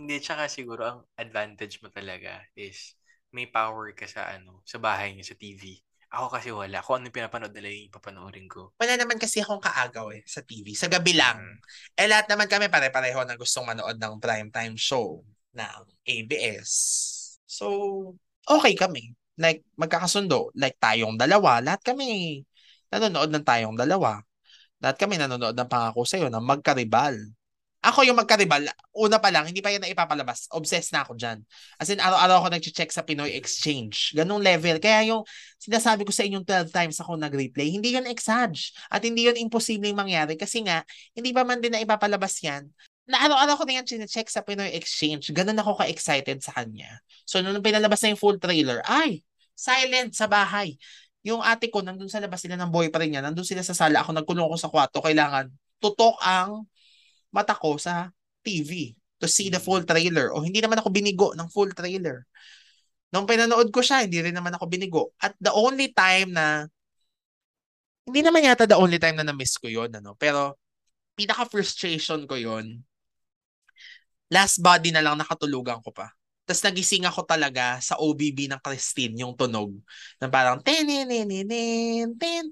Hindi, tsaka siguro ang advantage mo talaga is may power ka sa ano, sa bahay niyo, sa TV. Ako kasi wala. Kung ano yung pinapanood nila yung papanoorin ko. Wala naman kasi akong kaagaw eh sa TV. Sa gabi lang. Mm. Eh lahat naman kami pare-pareho na gustong manood ng primetime show ng ABS. So, okay kami. Like, magkakasundo. Like, tayong dalawa. Lahat kami nanonood ng tayong dalawa. Lahat kami nanonood ng pangako sa'yo ng magkaribal. Ako yung magkaribal, una pa lang, hindi pa yan na ipapalabas. Obsessed na ako dyan. As in, araw-araw ako nag-check sa Pinoy Exchange. Ganong level. Kaya yung sinasabi ko sa inyong 12 times ako nag-replay, hindi yun exage. At hindi yun imposibleng mangyari. Kasi nga, hindi pa man din na ipapalabas yan. Na araw-araw ko na yan check sa Pinoy Exchange. Ganon ako ka-excited sa kanya. So, nung pinalabas na yung full trailer, ay, silent sa bahay. Yung ate ko, nandun sa labas sila ng boyfriend niya, nandun sila sa sala, ako nagkulong ako sa kwarto, kailangan tutok ang mata ko sa TV to see the full trailer. O hindi naman ako binigo ng full trailer. Nung pinanood ko siya, hindi rin naman ako binigo. At the only time na, hindi naman yata the only time na na-miss ko yon ano? Pero, pinaka-frustration ko yon last body na lang nakatulugan ko pa. Tapos nagising ako talaga sa OBB ng Christine, yung tunog. Na parang, ten, ten, ten, ten, ten.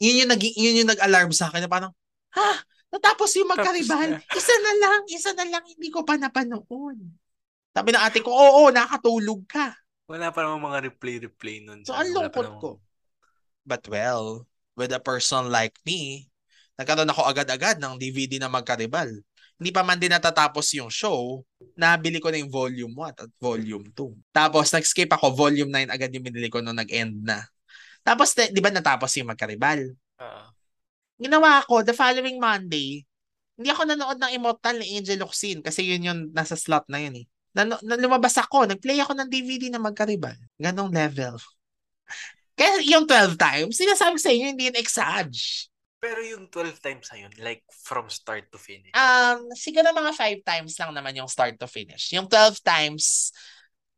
Yun yung, nag, yun yung nag-alarm sa akin na parang, ha? Natapos yung magkaribal. Isa na lang, isa na lang, hindi ko pa napanood. Sabi ng ate ko, oo, nakatulog ka. Wala pa namang mga replay-replay nun. So, ang ano, pa lungkot ko. But well, with a person like me, nagkaroon ako agad-agad ng DVD na magkaribal. Hindi pa man din natatapos yung show, nabili ko na yung volume 1 at volume 2. Tapos nag-skip ako, volume 9 agad yung binili ko nung nag-end na. Tapos, di ba natapos yung magkaribal? Oo. Ginawa ko, the following Monday, hindi ako nanood ng Immortal ni Angel Locsin kasi yun yung nasa slot na yun eh. Nan- nan- lumabas ako, nag-play ako ng DVD na magkaribal. Ganong level. Kaya yung 12 times, sinasabi ko sa inyo, hindi yun exage. Pero yung 12 times na yun, like from start to finish. Um, siguro mga 5 times lang naman yung start to finish. Yung 12 times,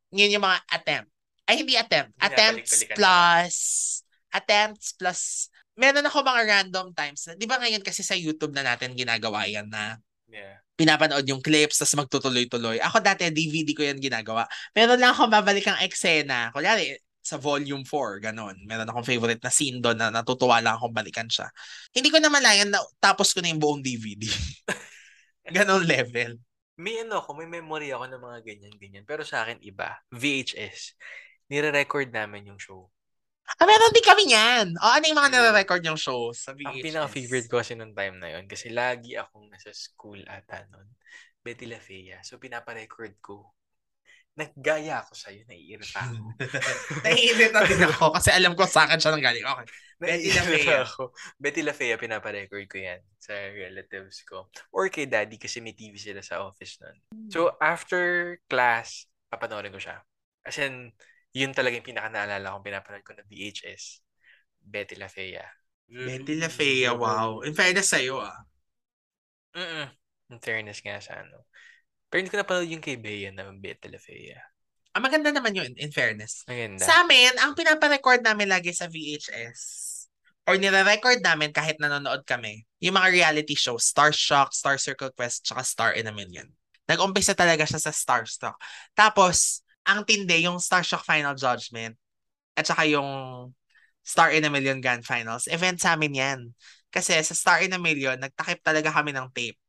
yun yung mga attempt. Ay, hindi attempt. Attempts plus, attempts plus, meron ako mga random times. na- Di ba ngayon kasi sa YouTube na natin ginagawa yan na yeah. pinapanood yung clips tapos magtutuloy-tuloy. Ako dati, DVD ko yan ginagawa. Meron lang ako babalik ang eksena. Kunyari, sa volume 4, ganon. Meron akong favorite na scene doon na natutuwa lang akong balikan siya. Hindi ko na malayan na tapos ko na yung buong DVD. ganon level. May ano ako, may memory ako ng mga ganyan-ganyan. Pero sa akin, iba. VHS. Nire-record namin yung show. Ah, meron din kami yan. O, ano yung mga Mm. nire-record yung show sa VHS? Ang pinaka-favorite ko kasi nung time na yun, kasi lagi akong nasa school ata nun, Betty La Fea. So, pinapa-record ko. Naggaya ako sa'yo, naiirita ako. Naiinit na din ako kasi alam ko sa akin siya nang galing. Okay. Betty La Naiirita Fea. ako. Betty La Fea, pinapa-record ko yan sa relatives ko. Or kay daddy kasi may TV sila sa office nun. So, after class, papanoorin ko siya. As in, yun talaga yung pinaka-naalala kong pinapanood ko na VHS. Betty La Fea. Betty La Fea, wow. In fairness sa'yo, ah. Mm-mm. In fairness nga sa ano. Pero hindi ko napanood yung kay Bea na Betty La Fea. Ah, maganda naman yun, in fairness. Maganda. Sa amin, ang pinaparecord namin lagi sa VHS, or nire-record namin kahit nanonood kami, yung mga reality shows, Starstruck, Star Circle Quest, tsaka Star in a Million. Nag-umpisa talaga siya sa Starstruck. Tapos, ang tindi, yung Starstruck Final Judgment, at saka yung Star in a Million Grand Finals, event sa amin yan. Kasi sa Star in a Million, nagtakip talaga kami ng tape.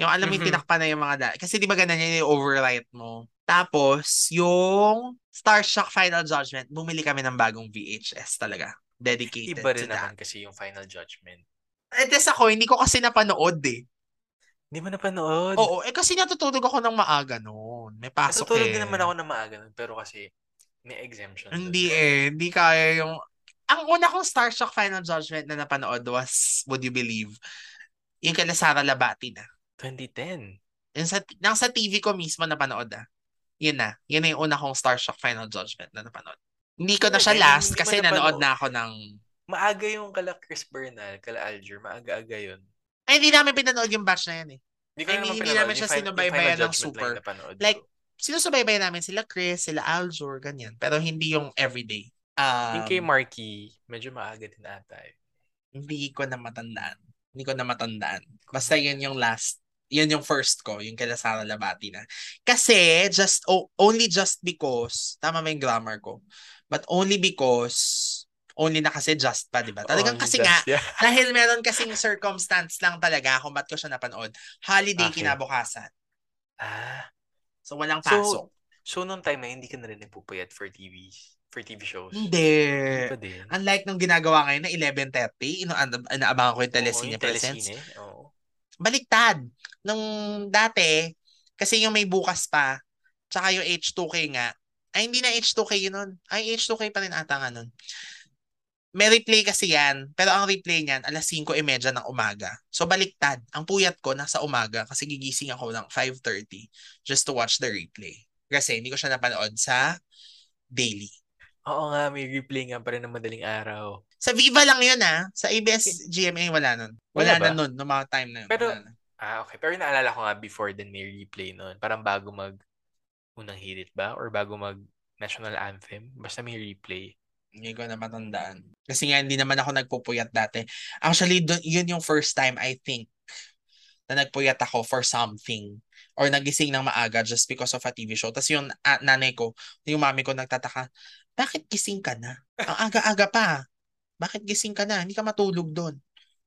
Yung alam mo yung Mhm. tinakpan na yung mga da- Kasi di ba ganun yun yung overwrite mo. Tapos, yung Starstruck Final Judgment, bumili kami ng bagong VHS talaga. Dedicated Iba to rin that. naman kasi yung Final Judgment. Eh, des ako, hindi ko kasi napanood eh. Hindi mo napanood? Oo, eh kasi natutulog ako ng maaga noon. May pasok Natutulog eh. din naman ako na maaga nun, pero kasi may exemption. Hindi eh, hindi kaya yung... Ang una kong Starstruck Final Judgment na napanood was, would you believe, yung kala Sara Labati na. 2010. Yung sa, nang sa TV ko mismo napanood ah. Yun na. Yun na yung una kong Starstruck Final Judgment na napanood. Hindi ko na siya last hindi kasi nanood na ako ng... Maaga yung kala Chris Bernal, kala Alger. Maaga-aga yun. Ay, hindi namin pinanood yung batch na yan eh. Hindi ko I mean, hindi namin siya sinubaybayan ng super. Like, ko. Sinusubaybay namin sila Chris, sila Aljur, ganyan. Pero hindi yung everyday. Um, yung kay Marky, medyo maaga din ata. eh. hindi ko na matandaan. Hindi ko na matandaan. Basta yun yung last. Yun yung first ko, yung kay Sara Labati na. Kasi, just, o- only just because, tama ba yung grammar ko? But only because, only na kasi just pa, di ba? Talagang Only kasi just- nga, yeah. dahil meron kasing circumstance lang talaga kung ba't ko siya napanood. Holiday Okay. kinabukasan. Ah, So, walang So, pasok. so nung time na hindi ka na rin nagpupuyat for TV, for TV shows? Hindi. Hindi pa din. Unlike nung ginagawa ngayon na 11.30, ino inaabangan ko yung Oo, Telesine yung Presents. Telesine, oo. Baliktad. Nung dati, kasi yung may bukas pa, tsaka yung H2K nga, ay hindi na H2K yun nun. Ay, H2K pa rin ata nga nun. May replay kasi yan, pero ang replay niyan, alas 5.30 ng umaga. So, baliktad. Ang puyat ko, nasa umaga, kasi gigising ako ng 5.30 just to watch the replay. Kasi hindi ko siya napanood sa daily. Oo nga, may replay nga pa rin ng madaling araw. Sa Viva lang yun ah. Sa ABS GMA wala nun. Wala, Wala na nun, no mga time na yun. Pero- na. Ah, okay. Pero naalala ko nga before then may replay noon. Parang bago mag unang hirit ba? Or bago mag national anthem? Basta may replay. Hindi ko na matandaan. Kasi nga hindi naman ako nagpupuyat dati. Actually, dun, yun yung first time I think na nagpuyat ako for something or nagising ng maaga just because of a TV show. Tapos yung ah, nanay ko, yung mami ko nagtataka, bakit gising ka na? Ang aga-aga pa. Bakit gising ka na? Hindi ka matulog doon.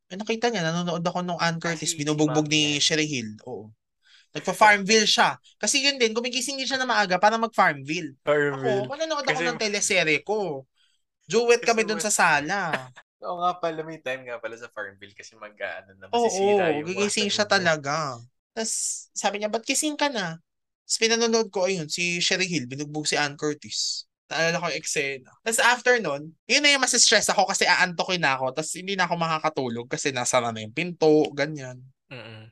Eh, nakita niya, nanonood ako nung Ann Curtis, binubugbog ni. Sherry Hill. Oo. Nagpa-Farmville siya. Kasi yun din, gumigising din siya na maaga para mag-Farmville. Ako, manonood ako Kasi- ng teleserye ko. Duet kami what- sa sala. Oo nga pala, may time nga pala sa Farmville kasi mag ano na Oo, masisira yung gigising siya mo. talaga. Tapos sabi niya, ba't gising ka na? Tapos pinanonood ko, ayun, si Sherry Hill, binugbog si Ann Curtis. Naalala ko yung eksena. Tapos after nun, yun na yung mas-stress ako kasi aantokin na ako. Tapos hindi na ako makakatulog kasi nasara na yung pinto, ganyan. Mm-mm.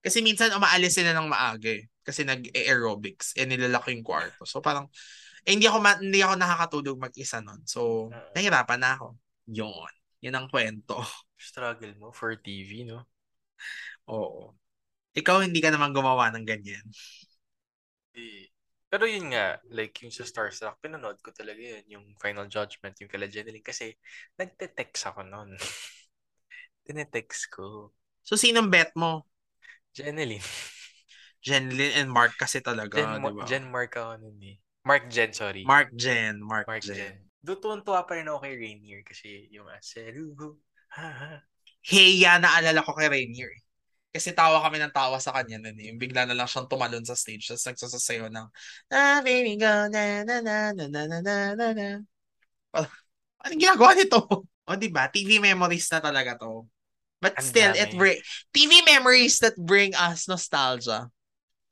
Kasi minsan umaalis sila ng maaga eh. Kasi nag-aerobics. Eh, nilalak yung kwarto. So parang, eh, hindi ako, ma- hindi ako nakakatulog mag-isa nun. So, nahirapan na ako. Yun. Yun ang kwento. Struggle mo for TV, no? Oo. Ikaw hindi ka naman gumawa ng ganyan. Eh, Pero yun nga, like yung sa Starstruck, pinanood ko talaga yun, yung Final Judgment, yung kala Jeneline, kasi nagte-text ako noon. Tinetext ko. So, sinong bet mo? Jeneline. Jenlyn and Mark kasi talaga, Jen, di ba? Jen Mark ako nun eh. Mark Jen, sorry. Mark Jen. Mark, Mark Jen. Jen. Doon tuwa pa rin ako kay Rainier kasi yung Aserugo. Ha ha. Hey, ya, naalala ko kay Rainier. eh. Kasi tawa kami ng tawa sa kanya nun eh. Bigla na lang siyang tumalon sa stage. Tapos nagsasasayo ng Ah, baby, go, na, na, na, na, na, na, na, na, na. Anong ginagawa nito? O, di ba? TV memories na talaga to. But Ang still, it dami. bring TV memories that bring us nostalgia.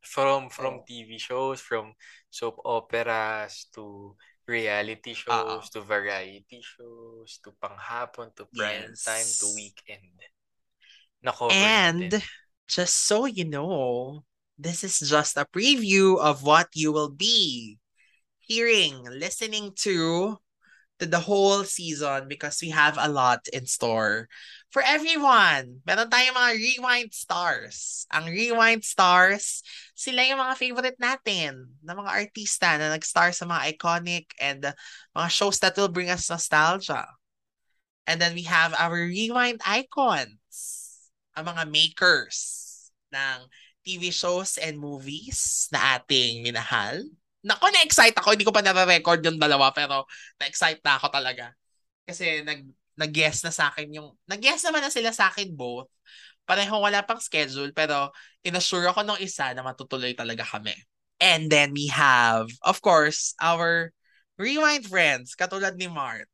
From from Oo. TV shows, from soap operas to reality shows, to variety shows, to panghapon, to prime Yes. time, to weekend. Na-cover And natin. just so you know, this is just a preview of what you will be hearing, listening to to the whole season because we have a lot in store for everyone. Meron tayong mga Rewind Stars. Ang Rewind Stars, sila yung mga favorite natin na mga artista na nag-star sa mga iconic and uh, mga shows that will bring us nostalgia. And then we have our Rewind Icons, ang mga makers ng TV shows and movies na ating minahal. Nako, na-excite ako. Hindi ko pa nare-record yung dalawa, pero na-excite na ako talaga. Kasi nag, nag-guess na sa akin yung, nag-guess naman na sila sa akin both. Parehong wala pang schedule, pero inassure ako nung isa na matutuloy talaga kami. And then we have, of course, our Rewind friends, katulad ni Mart.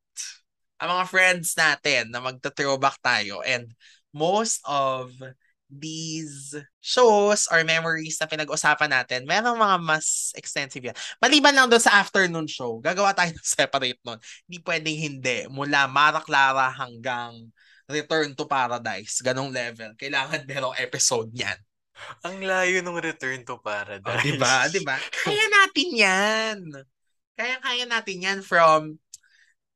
Ang mga friends natin na magta-throwback tayo. And most of these shows or memories na pinag-usapan natin, merong mga mas extensive yan. Maliban lang doon sa afternoon show, gagawa tayo ng separate nun. Hindi pwedeng hindi. Mula Mara Clara hanggang Return to Paradise. Ganong level. Kailangan merong episode niyan. Ang layo ng Return to Oh, Paradise. di ba? Di ba? Kaya natin yan. Kaya-kaya natin yan from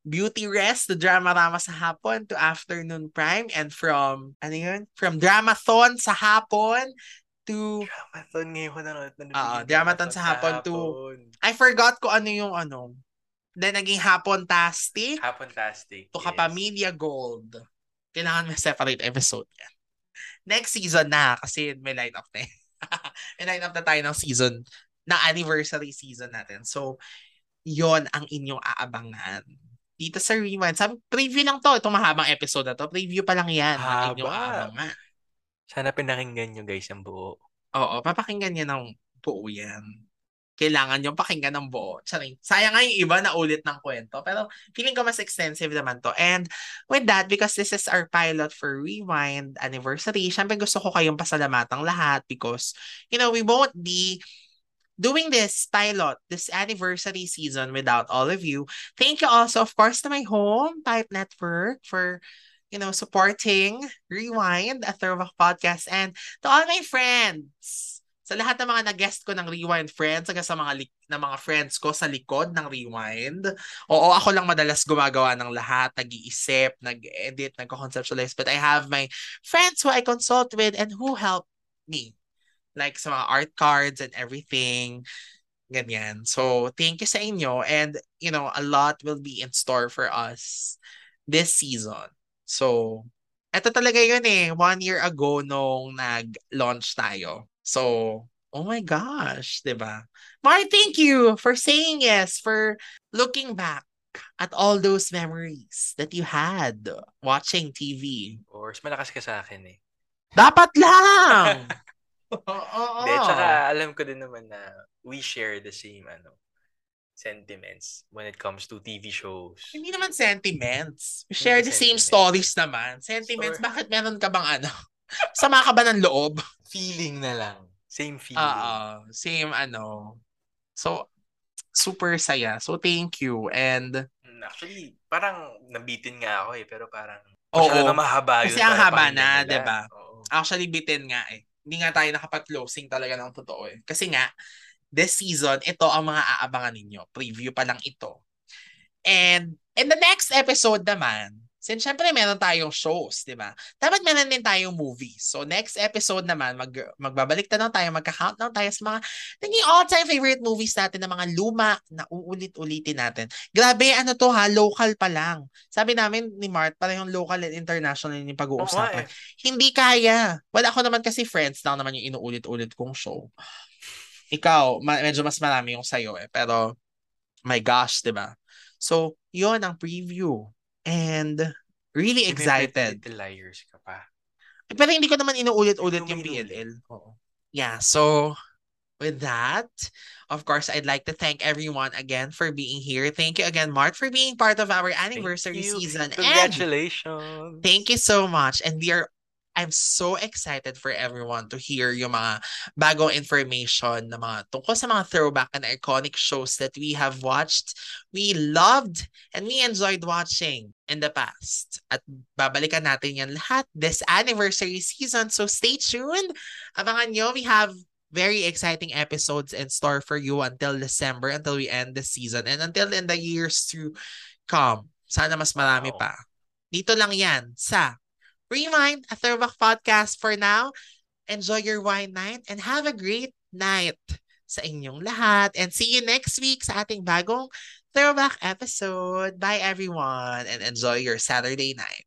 Beauty Rest to Drama Rama sa hapon to Afternoon Prime and from, ano yun? From Dramathon sa hapon to, Dramathon ngayon ko na nanonood. Oo, Dramathon sa hapon to- I forgot ko ano yung ano. Then naging Hapon-tastic Hapon-tastic. to yes. Kapamilya Gold. Kailangan may separate episode yan. Next season na kasi may line up na eh. may line up na tayo ng season, ng anniversary season natin. So, yon ang inyong aabangan. Dito sa Rewind. Sabi, preview lang to. Itong mahabang episode na to. Preview pa lang yan. Haba. aabangan. Sana pinakinggan nyo guys ang buo. Oo, papakinggan niya ng buo yan. Kailangan yung pakinggan ng buo. Charing. Sayang nga yung iba na ulit ng kwento. Pero feeling ko mas extensive naman to. And with that, because this is our pilot for Rewind anniversary, syempre gusto ko kayong pasalamatang lahat because, you know, we won't be doing this pilot, this anniversary season without all of you. Thank you also, of course, to my home, Type Network, for you know, supporting Rewind, a throwback podcast, and to all my friends. Sa lahat ng mga nag-guest ko ng Rewind friends, sa mga li- na mga friends ko sa likod ng Rewind. Oo, ako lang madalas gumagawa ng lahat, nag-iisip, nag-edit, nag-conceptualize, but I have my friends who I consult with and who help me. Like sa mga art cards and everything. Ganyan. So, thank you sa inyo. And, you know, a lot will be in store for us this season. So, eto talaga yun eh. One year ago nung nag-launch tayo. So, oh my gosh, 'di ba? Mar, thank you for saying yes, for looking back at all those memories that you had watching TV. Or mas malakas ka sa akin eh. Dapat lang! Oo. Hindi, tsaka alam ko din naman na we share the same ano sentiments when it comes to TV shows. Hindi naman sentiments. We share the same sentiments. stories naman. Sentiments, Story. bakit meron ka bang ano? Sama ka ba ng loob? Feeling na lang. Same feeling. Oo. Same ano. So, super saya. So, thank you. And, Mm, Actually, parang nabitin nga ako eh, pero parang Oo. masyado na mahaba yun. Kasi ang para haba pakinggan na, nila. 'di ba? Oo. actually bitin nga eh. Hindi nga tayo nakapag-closing talaga ng totoo eh. Kasi nga, this season, ito ang mga aabangan ninyo. Preview pa lang ito. And in the next episode naman, since syempre meron tayong shows, di ba? Dapat meron din tayong movies. So next episode naman, mag, magbabalik na tayo, magka-countdown tayo sa mga naging all-time favorite movies natin na mga luma na uulit-ulitin natin. Grabe, ano to ha, local pa lang. Sabi namin ni Mart, parehong local and international yung pag-uusapan. eh. Hindi kaya. Wala ako naman kasi friends lang naman yung inuulit-ulit kong show. Ikaw, ma- medyo mas marami yung sa'yo eh. Pero, my gosh, di ba? So, yon ang preview. And, really excited. Liars ka pa. Pero hindi ko naman inuulit-ulit yung mo. PLL. Oo. Yeah, so with that, of course, I'd like to thank everyone again for being here. Thank you again, Mark, for being part of our anniversary you. season. And Congratulations. Thank you so much. And we are I'm so excited for everyone to hear yung mga bagong information na mga tungkol sa mga throwback and iconic shows that we have watched, we loved, and we enjoyed watching in the past. At babalikan natin yan lahat this anniversary season. So stay tuned. Abangan nyo, we have very exciting episodes in store for you until December, until we end the season, and until in the years to come. Sana mas marami Wow. pa. Dito lang yan sa Rewind, a throwback podcast for now. Enjoy your wine night and have a great night sa inyong lahat. And see you next week sa ating bagong throwback episode. Bye everyone and enjoy your Saturday night.